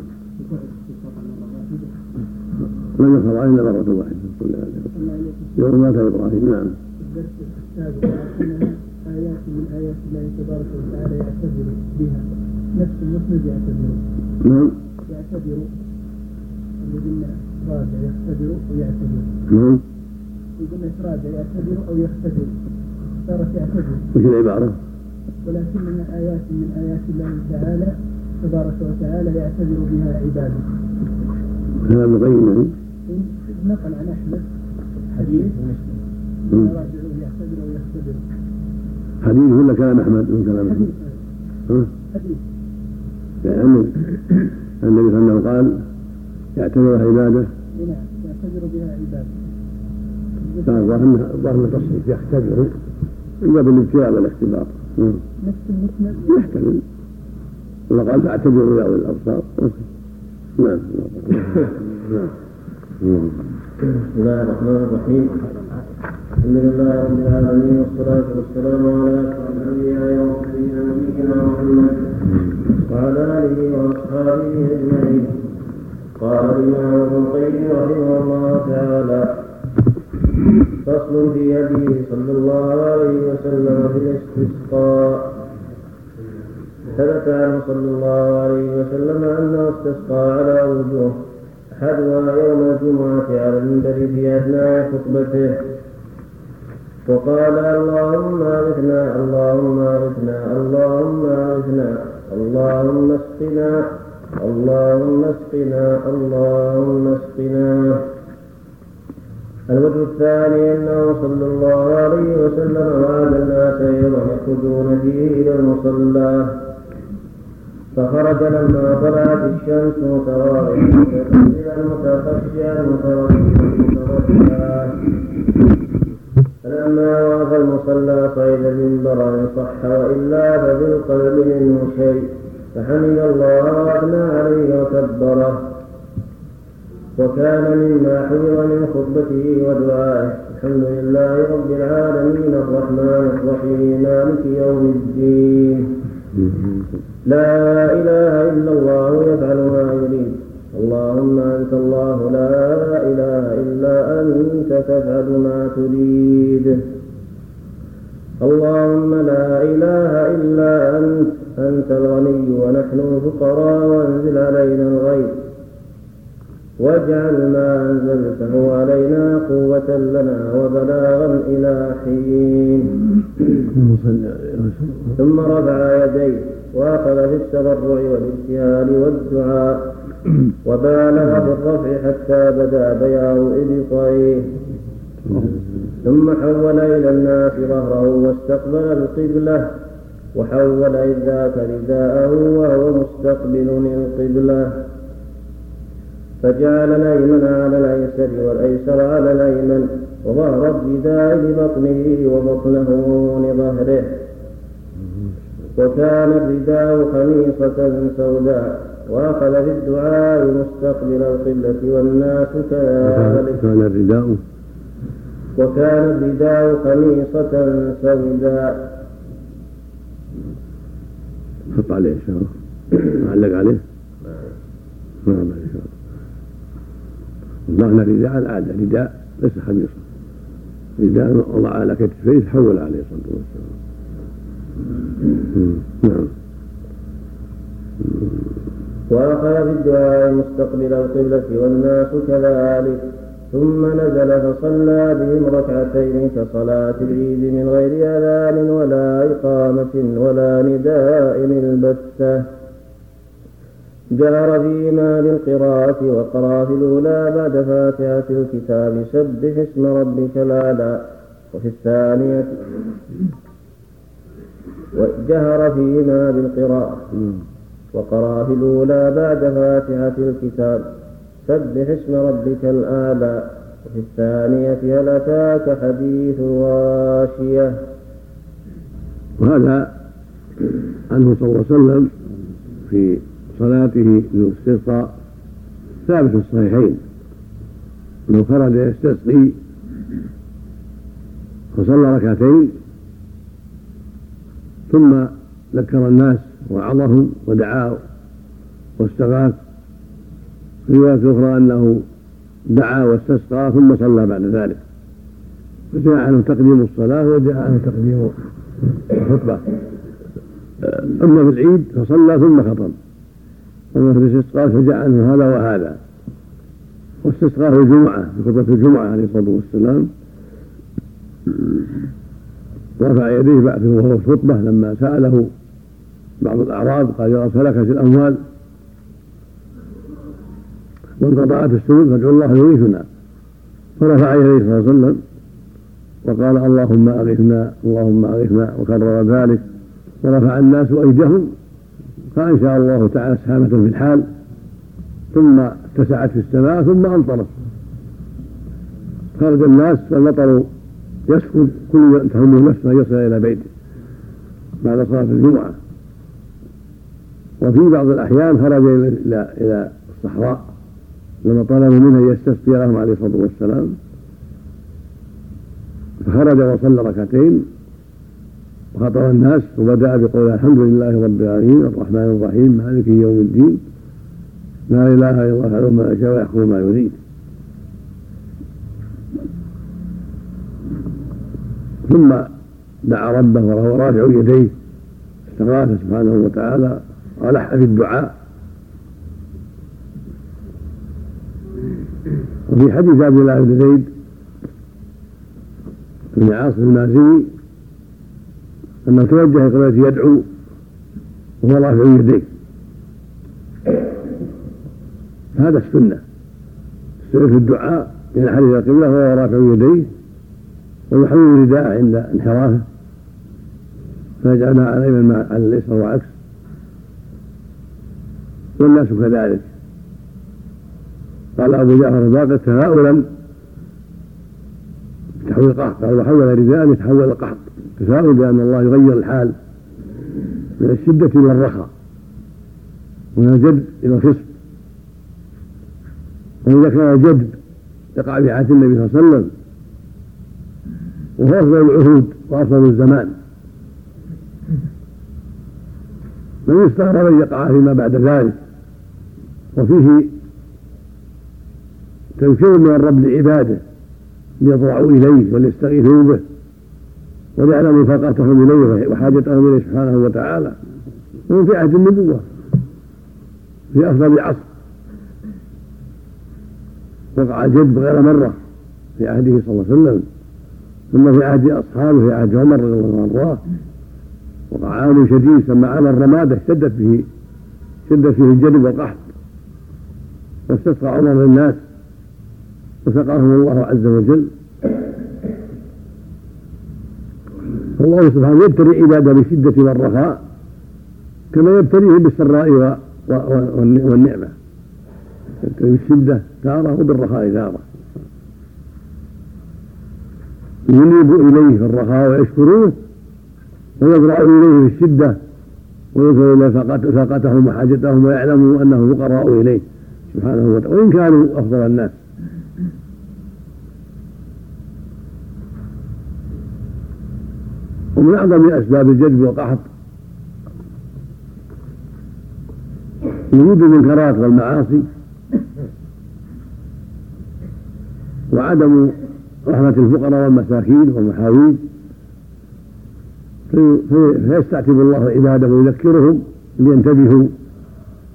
لم عنه إلا مرة واحدة صلى الله عليه وسلم. يوم مات إبراهيم نعم. آيات من آيات الله تبارك وتعالى يعتبر بها نفس المسند يعتبر نعم. يعتبر الذين راجع يختبر أو يعتبر نعم لك راجع يعتبر أو يختبر صارت يعتبر وش العبارة؟ ولكنها آيات من آيات الله تعالى تبارك وتعالى يعتبر بها عبادة. كلام القيم نقل عن أحمد حديث. يعتبر أو يختبر حديث ولا كلام أحمد؟ من كلام أحمد؟ حديث. ها؟ حديث. يعني النبي صلى الله عليه وسلم قال يعتبرها عبادة. نعم يعتبر بها عبادة. كان ظاهر ظاهر التصحيح يختبر من باب الابتلاء والاختبار يحتمل. الله قال فاعتبروا يا أولي الأبصار. نعم نعم. نعم. بسم الله الرحمن الرحيم. الحمد لله رب العالمين والصلاة والسلام على أشرف الأنبياء والمرسلين نبينا محمد وعلى آله وأصحابه أجمعين. قال الإمام ابن القيم رحمه الله تعالى فصل في هديه صلى الله عليه وسلم في الاستسقاء ثبت عنه صلى الله عليه وسلم أنه استسقى على وجوه. أحدها يوم الجمعة على المنبر في أثناء خطبته. وقال اللهم أغثنا اللهم أغثنا اللهم أغثنا اللهم اسقنا اللهم اسقنا اللهم اسقنا. الوجه الثاني أنه صلى الله عليه وسلم وعد الناس يوما يخرجون فيه إلى المصلى. فخرج لما طلعت الشمس متواضعا متخشعا مترجعا فلما وقف المصلى صعد المنبر أن صح وإلا ففي القلب منه شيء. فحمد الله وأثنى عليه وكبره. وكان مما حفظ من خطبته ودعائه. الحمد لله رب العالمين. الرحمن الرحيم. مالك يوم الدين. لا إله إلا الله يفعل ما يريد. اللهم أنت الله. لا إله إلا أنت. تفعل ما تريد. اللهم لا إله إلا أنت. أنت الغني ونحن الفقراء. وأنزل علينا الغيث. واجعل ما أنزلته علينا قوة لنا وبلاغا إلى حين. ثم رفع يديه وأخذ في التضرع والابتهال والدعاء وبالغ في الرفع حتى بدا بياض إبطيه. ثم حول إلى الناس ظهره واستقبل القبلة وحول إذ ذاك رداءه وهو مستقبل القبلة. فجعل الأيمن على الأيسر والأيسر على الأيمن وظهر الرداء لبطنه وبطنه لظهره. وكان الرداء خميصة سوداء وأخذ في الدعاء مستقبل القبلة والناس كذلك. كان الرداء وكان الرداء خميصة سوداء. حط عليه إن شاء الله علق عليه نعم إن معنى الرداء العادة رداء ليس خميصة رداء وضع على كتفيه تحول عليه الصلاة والسلام. نعم. وأخذ في الدعاء مستقبل القبلة والناس كذلك ثم نزل فصلى بهم ركعتين كصلاة العيد من غير أذان ولا إقامة ولا نداء البتة جهر فيما بالقراءة وقرأ في الأولى بعد فاتحة الكتاب. سبح اسم ربك الأعلى. وفي الثانية وجهر فيما بالقراءة. وقرأ في الأولى بعد فاتحة الكتاب. سبح اسم ربك الأعلى. وفي الثانية هل أتاك حديث الغاشية؟ وهذا عنه صلى الله عليه وسلم في صلاته للاستسقاء ثابت في الصحيحين. انه خرج يستسقي فصلى ركعتين ثم ذكر الناس وعظهم ودعا واستغاث. في رواية أخرى أنه دعا واستسقى ثم صلى بعد ذلك. فجاء عنه تقديم الصلاة وجاء عنه تقديم الخطبة. أما في العيد فصلى ثم خطب. أما في الاستسقاء فجاء عنه هذا وهذا. واستسقاه الجمعة في خطبة الجمعة عليه الصلاة والسلام. رفع يديه بعد وهو في الخطبة لما سأله بعض الأعراب قال يا هلكت الأموال؟ وانقطعت السبل فادعوا الله يغيثنا. فرفع يديه صلى الله عليه وسلم وقال اللهم أغثنا اللهم أغثنا وكرر ذلك. ورفع الناس أيديهم فأنشأ الله تعالى سحابة في الحال ثم اتسعت في السماء ثم أمطرت. خرج الناس فالمطر يسكن كل تهمه نفسه أن يصل إلى بيته بعد صلاة الجمعة. وفي بعض الأحيان خرج إلى إلى الصحراء لما طلبوا منه أن يستسقي لهم عليه الصلاة والسلام. فخرج وصلى ركعتين وخطب الناس وبدأ بقول الحمد لله رب العالمين الرحمن الرحيم مالك يوم الدين لا إله إلا الله يفعل ما يشاء ويحكم ما يريد. ثم دعا ربه وهو رافع يديه استغاث سبحانه وتعالى ولح في الدعاء. وفي حديث عبد الله بن زيد بن عاصم المازني أنه توجه إلى يدعو وهو رافع يديه. هذا السنة. السنة في الدعاء من حديث القبلة وهو رافع يديه ويحول الرداء عند انحرافه. فيجعلها على اليمين على اليسر وعكس والناس كذلك. قال أبو جعفر الباقر تفاؤلا تحويل القحط قال وحول رداء يتحول القحط تفاؤل بأن الله يغير الحال من الشدة إلى الرخاء ومن الجد إلى الخصب. وإذا كان الجد يقع في عهد النبي صلى الله عليه وسلم وهو أفضل العهود وأفضل الزمان. من يستغرب أن يقع فيما بعد ذلك وفيه تنفير من الرب لعباده ليضرعوا إليه وليستغيثوا به. وليعلموا فقرتهم اليه وحاجتهم إليه سبحانه وتعالى وهم في عهد النبوة في افضل عصر وقع الجد غير مرة في عهده صلى الله عليه وسلم ثم في عهد أصحابه في عهد عمر رضي الله عنه. وقع عام شديد سمى عام الرماده اشتدت به شدت فيه الجدب والقحط. واستسقى عمر للناس وسقاهم الله عز وجل. فالله سبحانه يبتلي عباده بالشدة والرخاء كما يبتليه بالسراء والنعمة. يبتلي بالشدة تارة وبالرخاء تارة. ينيبوا إليه في الرخاء ويشكروه ويضرعوا إليه في الشدة وينكر إليه فاقتهم وحاجتهم ويعلموا أنه فقراء إليه سبحانه وتعالى. وإن كانوا أفضل الناس ومن أعظم أسباب الجذب والقحط وجود المنكرات والمعاصي وعدم رحمة الفقراء والمساكين والمحاويج فيستعتب الله عباده ويذكرهم لينتبهوا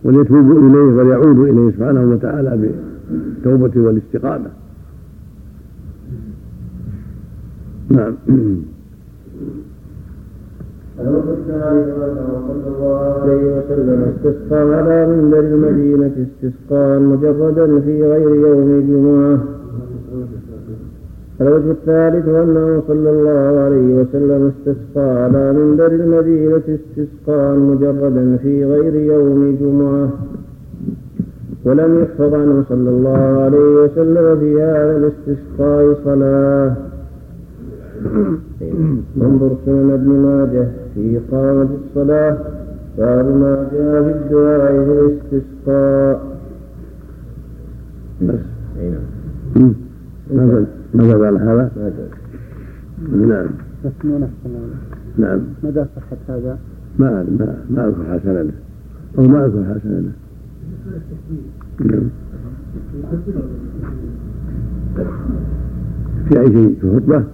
وليتوبوا إليه وليعودوا إليه سبحانه وتعالى بالتوبة والاستقامة. نعم الوقت الثالث صلى الله عليه وسلم استسقى على منبر المدينة استسقاء مجردا في غير يوم الجمعة الوجه الثالث أنه صلى الله عليه وسلم استسقى على منبر المدينة استسقاء مجردا في غير يوم جمعة ولم يحفظ عنه صلى الله عليه وسلم في هذا الاستسقاء صلاة انظر سنن ابن ماجه في إقامة الصلاة باب ما جاء في الدعاء في الاستسقاء. بس. نعم ما ماذا قال هذا؟ نعم. نعم. مدى صحة هذا؟ ما ما ما اذكر حسنا. له أو ما اذكر حسنا. له نعم. في أي شيء؟ في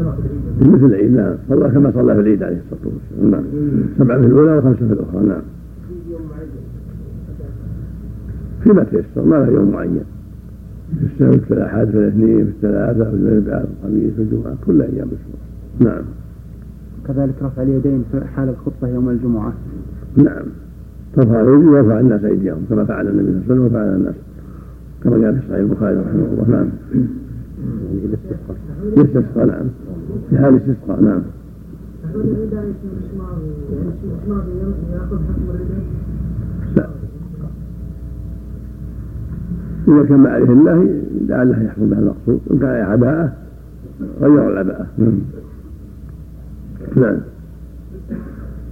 الخطبه؟ مثل العيد نعم. صلى كما صلى في العيد عليه الصلاة والسلام. نعم. سبعة في الأولى وخمسة في الأخرى نعم. فيما تيسر ما له يوم معين. في السبت في الأحد في الاثنين في الثلاثة في الاربعاء في الخميس في الجمعة كل أيام الأسبوع نعم. كذلك رفع اليدين في حال الخطبة يوم الجمعة. نعم. ترفع الايدي ويرفع الناس أيديهم كما فعل النبي صلى الله عليه وسلم وفعل الناس كما جاء في صحيح البخاري رحمه الله. نعم. الاستسقاء الاستسقاء نعم في حال الاستسقاء نعم لا إذا كان عليه الله لعله يحصل به المقصود إن كان عباءة غير العباءة نعم نعم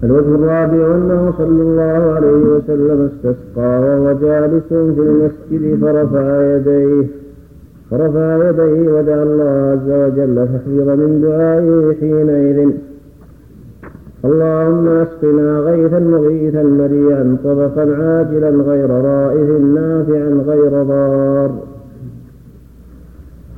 الوجه الرابع أنه صلى الله عليه وسلم استسقى وهو جالس في المسجد فرفع يديه. فرفع يديه ودعا الله عز وجل فحفظ من دعائه حينئذ. اللهم اسقنا غيثا مغيثا مريعا طبقا عاجلا غير رائه نافعا غير ضار.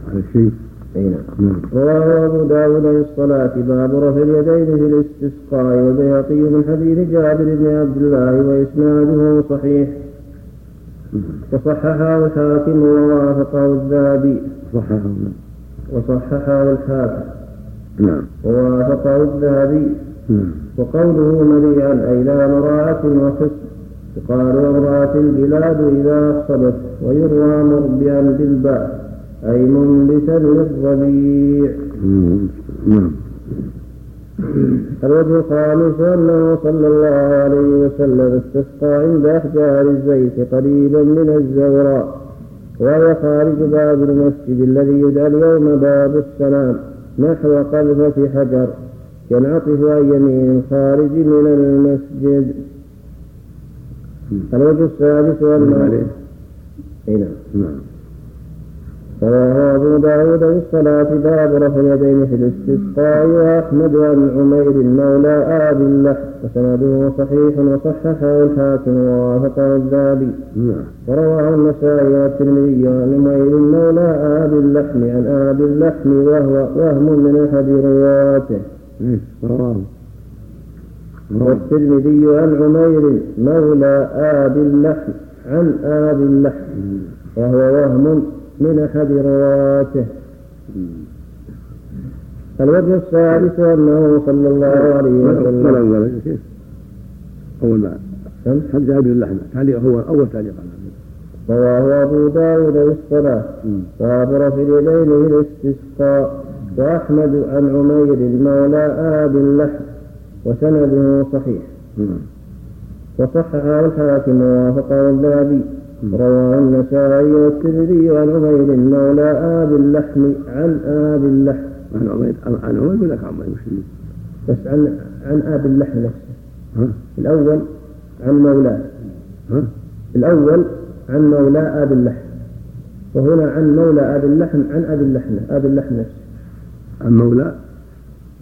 هذا شيء أي نعم. رواه أبو داود في الصلاة. باب رفع اليدين في الاستسقاء. والبيهقي من حديث جابر بن عبد الله وإسناده صحيح. وصححه الحاكم ووافقه الذهبي صححه وصححه الحاكم نعم. ووافقه الذهبي وقوله مريعا أي لا مراعة وحسن يقال وامرأة البلاد إذا أفصلت ويروى مربعا بالباء أي منبتا للربيع نعم. الوجه الخامس أنه صلى الله عليه وسلم استسقى عند أحجار الزيت قريبا من الزوراء وهي خارج باب المسجد الذي يدعى اليوم باب السلام نحو قذفة حجر ينعطف عن يمين الخارج من المسجد الوجه السادس والمعنى أي نعم. رواه أبو داود في الصلاة باب رفع اليدين في الاستسقاء وأحمد عن عمير مولى آبي اللحم وسنده صحيح وصححه الحاكم ووافقه الذهبي نعم. ورواه النسائي والترمذي عن عمير مولى آبي اللحم عن آبي اللحم وهو وهم من أحد رواته إيه رواه. والترمذي عن عمير مولى آبي اللحم عن آبي اللحم وهو وهم من أحد رواته الوجه الثالث أنه صلى الله عليه وسلم. أول ما حد جابر اللحمة تعليق هو أول تعليق. على رواه أبو داود في الصلاة وأبر في اليدين في الاستسقاء وأحمد عن عمير مولى آب اللحم. وسنده صحيح. وصححه الحاكم ووافقه الذهبي رواه النسائي والترمذي عن عمير مولى آب اللحم عن آب اللحم. عن عمير عن عمير ولا عن المسلمين بس عن عن آب اللحم نفسه. الأول عن مولاه الأول عن مولاه آب اللحم. وهنا عن مولى آب اللحم عن ابي اللحم آب اللحم نفسه. عن مولى؟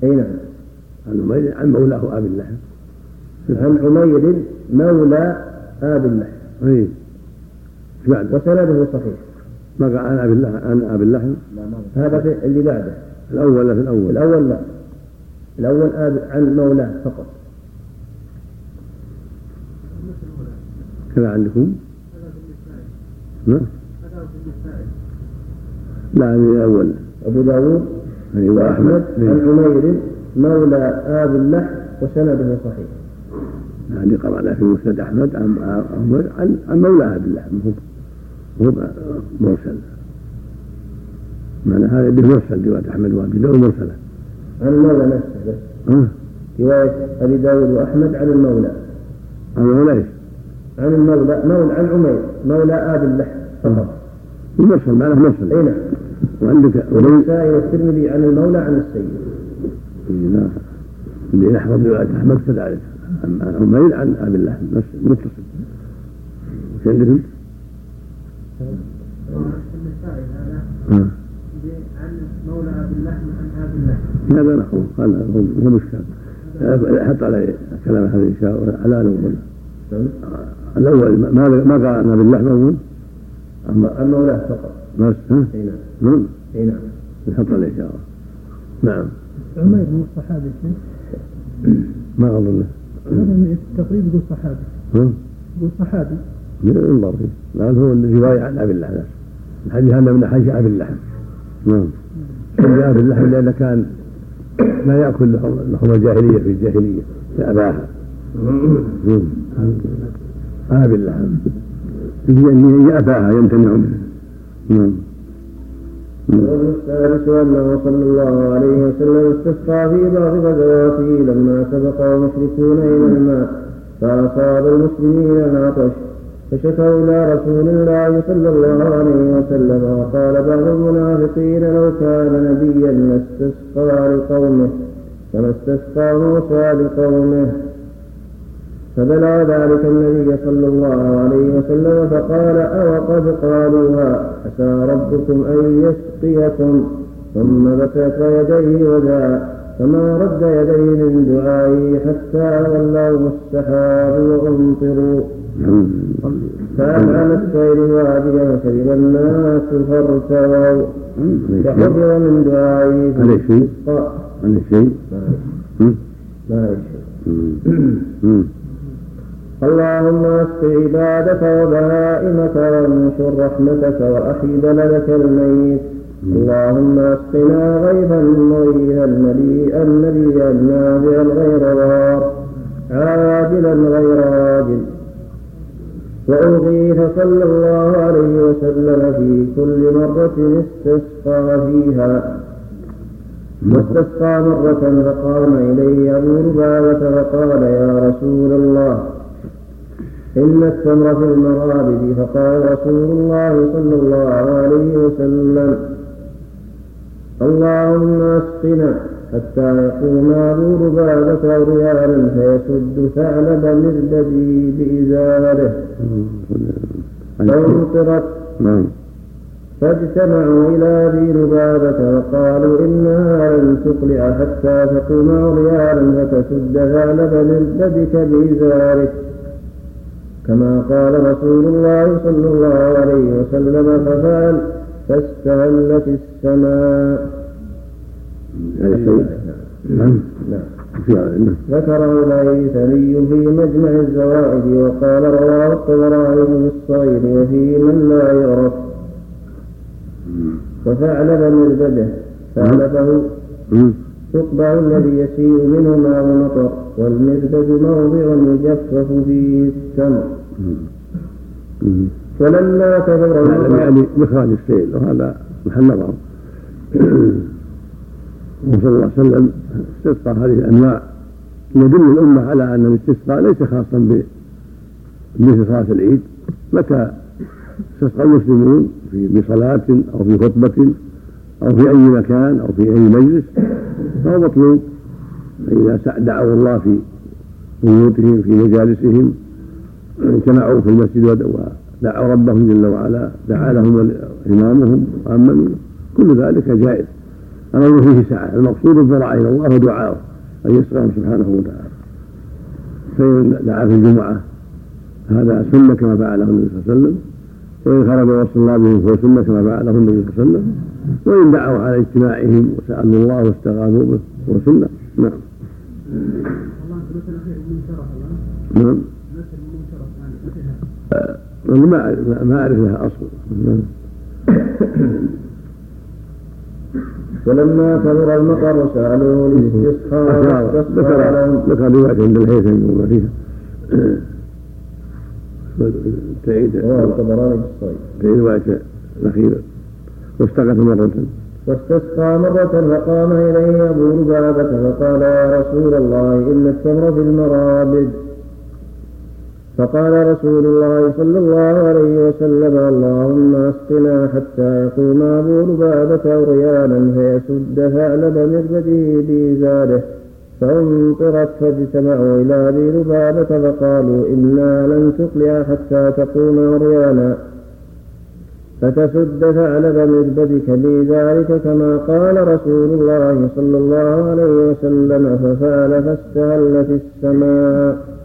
أي نعم. عن عمير عن مولاه ابي اللحم. عن عمير مولى آب اللحم. إيش بعد وسنده صحيح ما قال عن أبي اللحم عن أبي اللحم هذا في اللي بعده. الأول ولا في الأول؟ الأول لا. الأول آب عن مولاه فقط. كذا عندكم؟ ها؟ لا هذه الأول. أبو داود أيوه وأحمد أحمد. عن عمير مولى آب اللحم وسنده صحيح. يعني قرانا في مسند أحمد عن عن عن, مولى ابي اللحم مرسل. معنى هذا به مرسل رواية أحمد وأبي داود مرسلة. عن المولى نفسه. بس ها؟ رواية أبي داود وأحمد عن المولى. عن مولى إيش؟ عن المولى مولى عن عمير مولى آب اللحم. فقط المرسل معناه مرسل. أي نعم. وعندك والنسائي والترمذي عن المولى عن السيد. لا اللي يحفظ رواية أحمد كذلك. عن عن عمير عن ابي اللحم متصل. إيش عندكم؟ هذا. عن مولى ابي اللحم عن ابي اللحم هذا نحو قال هو هو مشكل حط عليه كلام هذا إن شاء الله. على الأول. نعم. الأول ما ما قال عن ابي اللحم اول أما مولاه فقط. نفس ها؟ أي نعم. نعم. أي نعم. نحط عليه إن شاء الله. نعم. عمير مو صحابي ما اظنه هذا التقريب يقول صحابي. يقول صحابي. ينظر فيه لأن هو الروايه عن أبي اللحم. الحديث هذا من حديث أبي اللحم. نعم. أبي اللحم لأنه كان لا يأكل لحم الجاهلية في الجاهلية فاباها نعم. أبي اللحم. اللي يأباها يمتنع منه. نعم. الرجل السادس أنه صلى الله عليه وسلم استسقى في بعض غزواته لما سبق المشركون إلى الماء فأصاب المسلمين العطش فشكوا إلى رسول الله صلى الله عليه وسلم وقال بعض المنافقين لو كان نبيا لاستسقى لقومه كما استسقى موسى لقومه. فبلغ ذلك النبي صلى الله عليه وسلم فقال أو قد قالوها عسى ربكم أن يسقيكم ثم بسط يديه ودعا فما رد يديه من دعائه حتى ولوا السحاب وأمطروا. فأنعم السير واديا وشرب الناس فارتووا فحفظ من دعائه في هذا شيء؟ هذا شيء ما ما يشاء اللهم اسق عبادك وبهائمك وانشر رحمتك وأحي بلدك الميت. اللهم اسقنا غيثا مريئا مليئا مليئا نافعا غير ضار عاجلا غير عاجل. وأغيث صلى الله عليه وسلم في كل مرة استسقى فيها. واستسقى مرة فقام إليه أبو لبابة فقال يا رسول الله إن التمر في المغابر فقال رسول الله صلى الله عليه وسلم اللهم اسقنا. حتى يقوم أبو لبابة ريالا فيسد ثعلب مربدي بإزاره. فانطرت نعم. فاجتمعوا إلى أبي لبابة وقالوا إنها لن تقلع حتى تقوم عريانا فتسد ثعلب مربدك بإزارك كما قال رسول الله صلى الله عليه وسلم ففعل فاستهلت السماء. هذا شيء؟ نعم. نعم. نعم. ذكره الهيثمي في مجمع الزوائد وقال رواه الطبراني في الصغير وفي من لا يعرف وثعلب مربده ثعلبه. تقبع الذي يسيء منه ماء المطر والمربد موضع يجفف فيه التمر. ولما كثر يعلم المطر يعني مخرج السيل وهذا محل نظر. وصلى الله عليه وسلم استسقى هذه الأنواع. يدل الأمة على أن الاستسقاء ليس خاصا مثل صلاة العيد. متى استسقى المسلمون؟ في بصلاة أو في خطبة أو في أي مكان أو في أي مجلس. فهو مطلوب. فإذا دعوا الله في بيوتهم في مجالسهم اجتمعوا في المسجد ودعوا ربهم جل وعلا دعا لهم إمامهم وأمنوا كل ذلك جائز. الأمر فيه سعة المقصود الضراع إلى الله ودعاؤه أن يسرهم سبحانه وتعالى. فإن دعا في الجمعة هذا سنة كما فعله النبي صلى الله عليه وسلم. وإن خرج وصلى بهم فهو سنة كما فعله النبي صلى الله عليه وسلم. وإن دعوا على اجتماعهم وسألوا الله واستغاثوا به هو سنة. نعم. نعم. أنا ما ما أعرف لها أصل. ولما كبر المطر سألوه الاستسقاء ذكر ذكر رواية عند الهيثم وما فيها. تعيد. الطبراني بالصيد في رواية الأخيرة واستغاث مرة. واستسقى مرة فقام إليه أبو لبابة فقال يا رسول الله إن التمر في المرابد. فقال رسول الله صلى الله عليه وسلم اللهم اسقنا حتى يقوم أبو لبابة عريانا فيسد ثعلب مربده بإزاره فانطرت فاجتمعوا إلى أبي لبابة فقالوا إنا لن تقلع حتى تقوم عريانا. فتسد ثعلب مربدك بذلك كما قال رسول الله صلى الله عليه وسلم ففعل فاستهل في السماء.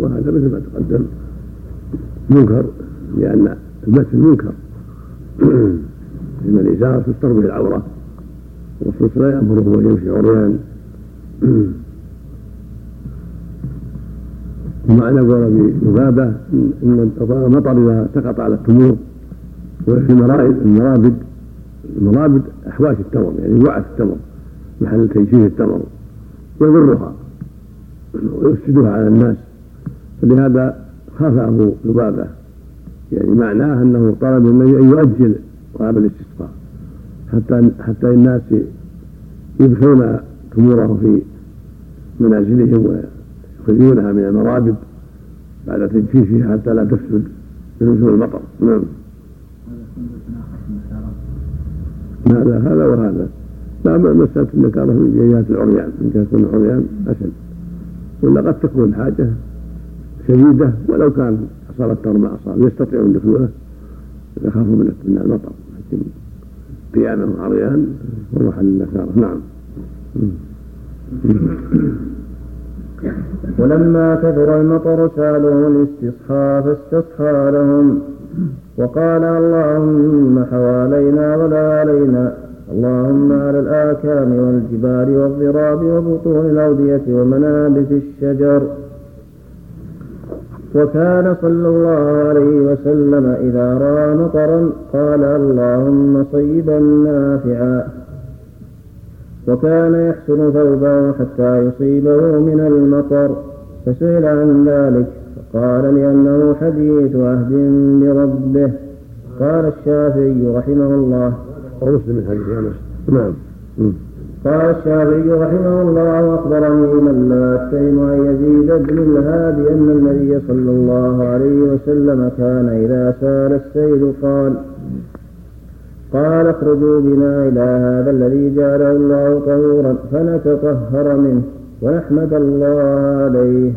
وهذا مثل ما تقدم. منكر لأن المس منكر إن الإزار تستر به العورة. الرسول صلى الله عليه وسلم يأمره أن يمشي عريان. ومعنى قول بذبابة إن المطر إذا سقط على التمور. وفي المرابد المرابد. المرابد أحواش التمر يعني وعث التمر. محل تيسير التمر. يضرها ويفسدها على الناس. فلهذا خاف أبو لبابة. يعني معناه أنه طلب النبي أن يؤجل طلب الاستسقاء. حتى حتى الناس يدخلون تموره في منازلهم ويخرجونها من المرابد بعد تجفيفها حتى لا تفسد بنزول المطر نعم. هذا هذا وهذا. لا مسألة النكارة من جهة العريان من جهة العريان أشد. ولا قد تكون حاجة. شديدة ولو كان أصاب التمر ما أصاب يستطيعون دخوله يخافوا من المطر. لكن قيامهم عريان هو محل النكارة. نعم. ولما كثر المطر سألوه الاستصحاء فاستصحى لهم. وقال اللهم حوالينا ولا علينا. اللهم على الآكام والجبال والضراب وبطون الأودية ومنابت الشجر. وكان صلى الله عليه وسلم إذا رأى مطرا قال اللهم صيبا نافعا. وكان يحسن ثوبه حتى يصيبه من المطر. فسئل عن ذلك فقال لأنه حديث عهد بربه قال الشافعي رحمه الله. ومسلم من حديث انس نعم. قال الشافعي رحمه الله أخبرني من لا أتهم أن يزيد بن الهادي أن النبي صلى الله عليه وسلم كان إذا سال السيل قال قال اخرجوا بنا إلى هذا الذي جعله الله طهورا فنتطهر منه ونحمد الله عليه.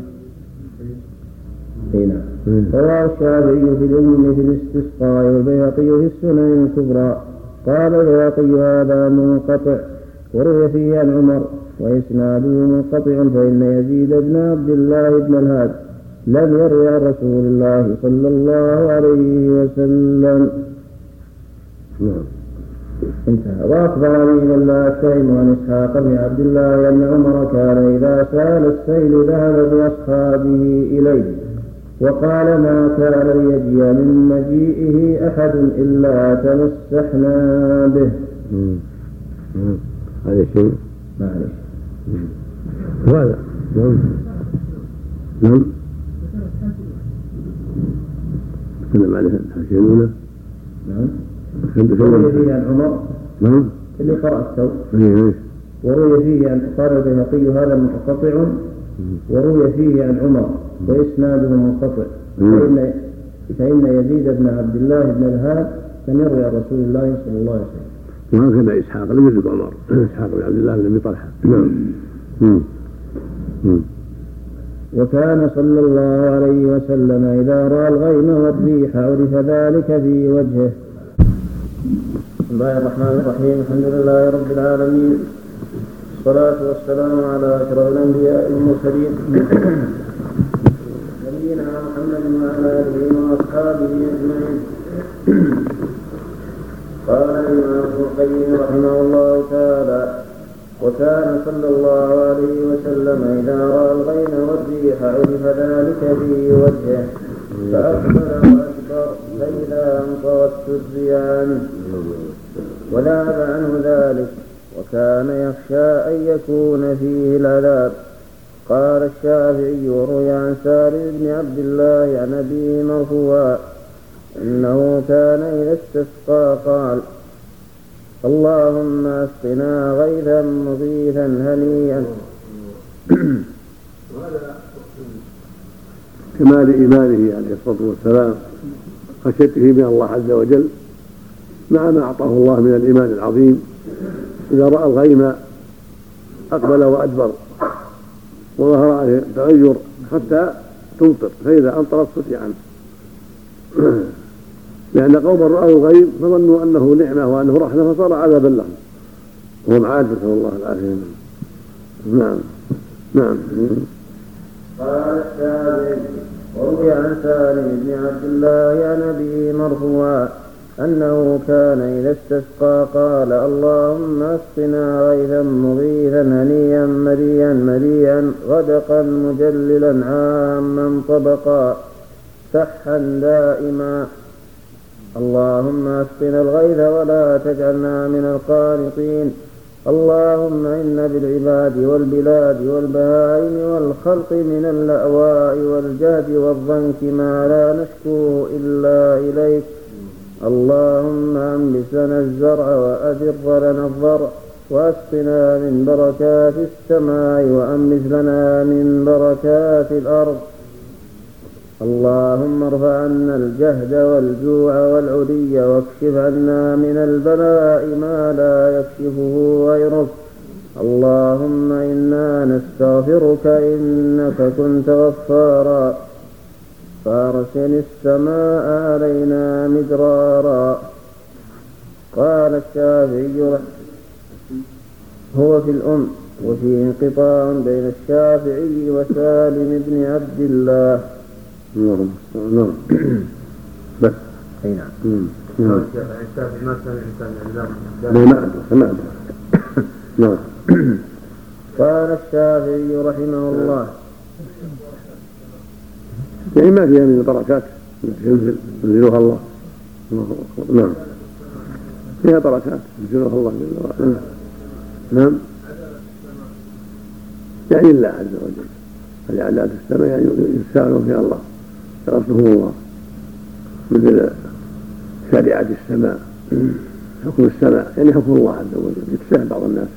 هنا. رواه الشافعي في الأم في الاستسقاء والبيهقي في السنن الكبرى. قال البيهقي هذا منقطع. وروي فيه عن عمر وإسناده منقطع فإن يزيد بن عبد الله بن الهاد لم يروي عن رسول الله صلى الله عليه وسلم. نعم. انتهى. وأخبرني اتهم عن إسحاق بن عبد الله أن عمر كان إذا سأل السيل ذهب باصحابه إليه وقال ما كان ليجيء من مجيئه أحد إلا تمسحنا به. هذا شيء معلش. وهذا نعم. نعم. تكلم عليه الحاشيه الاولى نعم. وروي فيه عن عمر. نعم. اللي قرأ الثوب. اي اي وروي فيه عن قال البيهقي هذا منقطع. وروي فيه عن عمر وإسناده منقطع. فإن فإن يزيد بن عبد الله بن الهاد لم يروي عن رسول الله صلى الله عليه وسلم. وهكذا إسحاق لم يدرك عمر. إسحاق بن عبد الله بن ابي طلحة. نعم. وكان صلى الله عليه وسلم إذا رأى الغيم والريح عرف ذلك في وجهه. بسم الله الرحمن الرحيم. الحمد لله رب العالمين. والصلاة والسلام على أشرف الأنبياء والمرسلين. نبينا محمد وعلى آله وأصحابه أجمعين. قال الإمام ابن القيم رحمه الله تعالى وكان صلى الله عليه وسلم إذا رأى الغيم والريح عرف ذلك في وجهه فأقبل وأكبر فإذا أنقضت الريان وذهب عنه ذلك وكان يخشى أن يكون فيه العذاب. قال الشافعي وروي عن سالم بن عبد الله عن أبيه مرفوعا إنه كان إذا استسقى قال اللهم أسقنا غيثا مغيثا هنيئا. كمال إيمانه عليه الصلاة والسلام خشيته من الله عز وجل مع ما أعطاه الله من الإيمان العظيم. إذا رأى الغيم أقبل وأدبر وظهر عليه تغير حتى تمطر فإذا أمطرت فتح عنه لأن قوما رأوا الغيب فظنوا أنه نعمة وأنه رحمة فصار عذابا لهم. وهم عاد نسأل الله العافية. نعم. نعم. قال الشافعي وروي عن سالم بن عبد الله عن أبيه مرفوعا أنه كان إذا استسقى قال اللهم أسقنا غيثا مغيثا هنيا مريا مريا غدقا مجللا عاما طبقا سحا دائما اللهم اسقنا الغيث ولا تجعلنا من القانطين. اللهم إن بالعباد والبلاد والبهائم والخلق من اللأواء والجهد والضنك ما لا نشكوه إلا إليك. اللهم أنبس لنا الزرع وأدر لنا الضرع وأسقنا من بركات السماء وأنبس لنا من بركات الأرض. اللهم ارفع عنا الجهد والجوع والعري واكشف عنا من البلاء ما لا يكشفه غيرك. اللهم إنا نستغفرك إنك كنت غفارا. فارسل السماء علينا مدرارا. قال الشافعي هو في الأم وفيه انقطاع بين الشافعي وسالم بن عبد الله. نعم نعم. بس. أي نعم. نعم. ما كان الانسان يعني ما ادرك ما ادرك نعم. قال الشافعي رحمه الله. يعني ما فيها من البركات التي ينزل ينزلها الله. نعم. فيها بركات ينزلها الله جل وعلا. نعم. يعني الله عز وجل. فجعلات السماء يعني يستعملون فيها الله رسول الله مثل شريعة السماء. حكم السماء يعني حكم الله عز وجل يتساهل بعض الناس.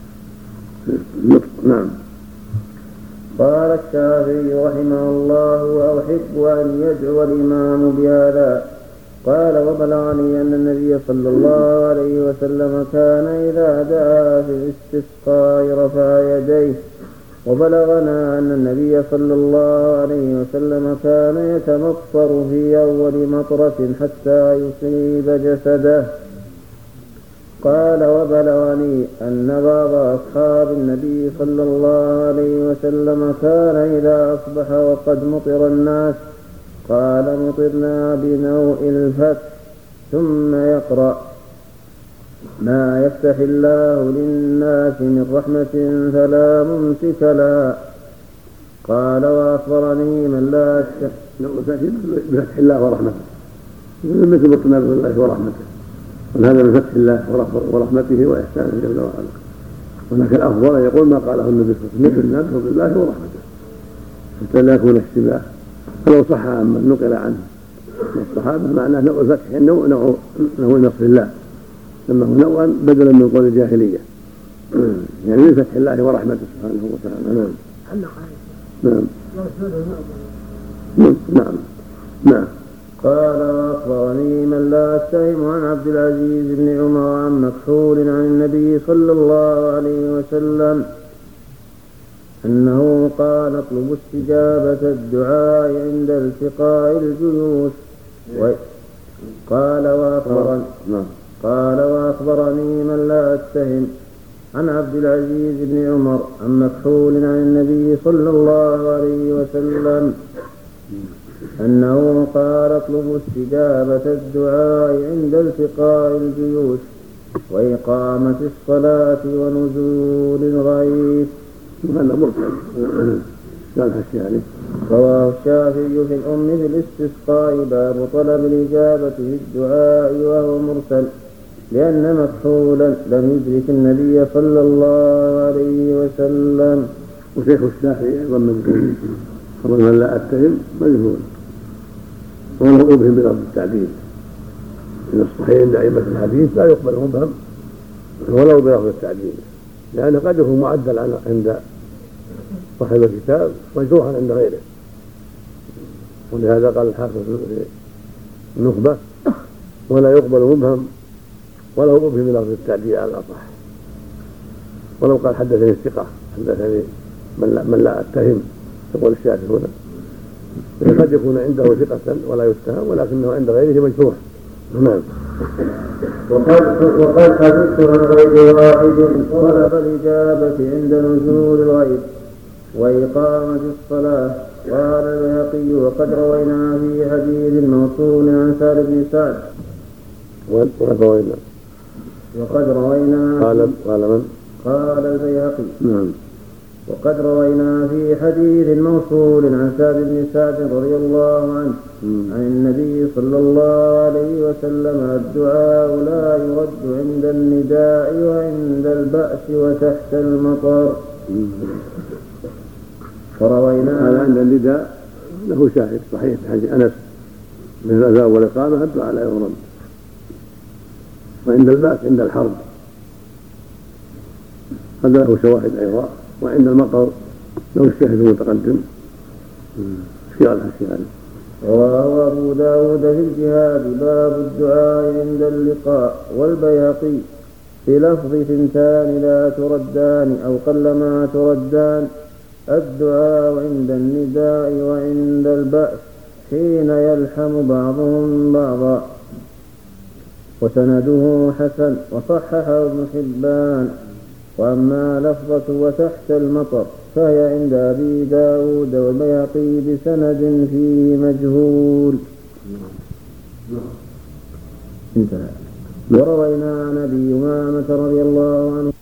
النطق نعم. قال الشافعي رحمه الله وأحب أن يدعو الإمام بهذا. قال وبلغني أن النبي صلى الله عليه وسلم كان إذا دعا في الاستسقاء رفع يديه وبلغنا أن النبي صلى الله عليه وسلم كان يتمطر في أول مطرة حتى يصيب جسده. قال وبلغني أن بعض أصحاب النبي صلى الله عليه وسلم كان إذا أصبح وقد مطر الناس. قال مطرنا بنوء الفتح ثم يقرأ. ما يفتح الله للناس من رحمة فلا ممسك لها. قال وأخبرني من لا بفتح الله ورحمته. مثل مطلنا بالله ورحمته. وهذا من فتح الله ورحمته وإحسانه جل وعلا. ولكن الأفضل يقول ما قاله النبي صلى الله عليه وسلم نبه بالله ورحمته. حتى لا يكون اشتباه. فلو صح عما نقل عنه. الصحابة معناه نوع الفتح نوع نوع نصر الله. سماه نوعا بدلا من قول الجاهلية. يعني من فتح الله ورحمته سبحانه وتعالى. نعم. نعم. نعم. نعم. قال واخبرني من لا اتهم عن عبد العزيز بن عمر عن مكحول عن النبي صلى الله عليه وسلم أنه قال اطلب استجابة الدعاء عند التقاء الجيوش قال وأخبرني. نعم. قال وأخبرني من لا أتهم عن عبد العزيز بن عمر عن مكحول عن النبي صلى الله عليه وسلم أنه قال اطلبوا استجابة الدعاء عند التقاء الجيوش وإقامة الصلاة ونزول الغيث. هذا مرسل رواه الشافعي في الأم في الاستسقاء باب طلب الإجابة في الدعاء وهو مرسل. لأن مكحولا لم يدرك النبي صلى الله عليه وسلم. وشيخ الشافعي أيضا مجهول. من لا أتهم مجهول. ولو أبهم بلفظ التعديل. الصحيح عند أئمة الحديث لا يقبل مبهم ولو بلفظ التعديل. لأنه قد يكون معدل عند صاحب الكتاب مجروحا عند غيره. ولهذا قال الحافظ في النخبة ولا يقبل مبهم ولو أبهم بلفظ التعديل على الأصح. ولو قال حدثني الثقة حدثني من لا, من لا أتهم يقول الشافعي هنا. قد يكون عنده ثقة ولا يتهم ولكنه عند غيره مجروح. نعم. وقد وقد حدثت عن غير واحد طلب الإجابة عند نزول الغيب وإقامة الصلاة. قال البيهقي وقد روينا في حديث موصول عن سالم بن سعد. وقد روينا. وقد روينا قال قال من؟ قال البيهقي. نعم. وقد روينا في حديث موصول عن سعد بن سعد رضي الله عنه عن النبي صلى الله عليه وسلم الدعاء لا يرد عند النداء وعند البأس وتحت المطر. فروينا هذا عند النداء له شاهد صحيح في حديث أنس. من الاذان والإقامة الدعاء لا يرد. وعند البأس عند الحرب. هذا له شواهد أيضا وعند المطر لو الشاهد المتقدم. في قال الشيخ رواه أبو داود في الجهاد باب الدعاء عند اللقاء والبيهقي في لفظ ثنتان لا تردان أو قلما تردان. الدعاء عند النداء وعند البأس حين يلحم بعضهم بعضا. وسنده حسن وصححه ابن حبان. وأما لفظة وتحت المطر فهي عند أبي داود والبيهقي بسند فيه مجهول. انتهى. وروينا عن أبي أمامة رضي الله عنه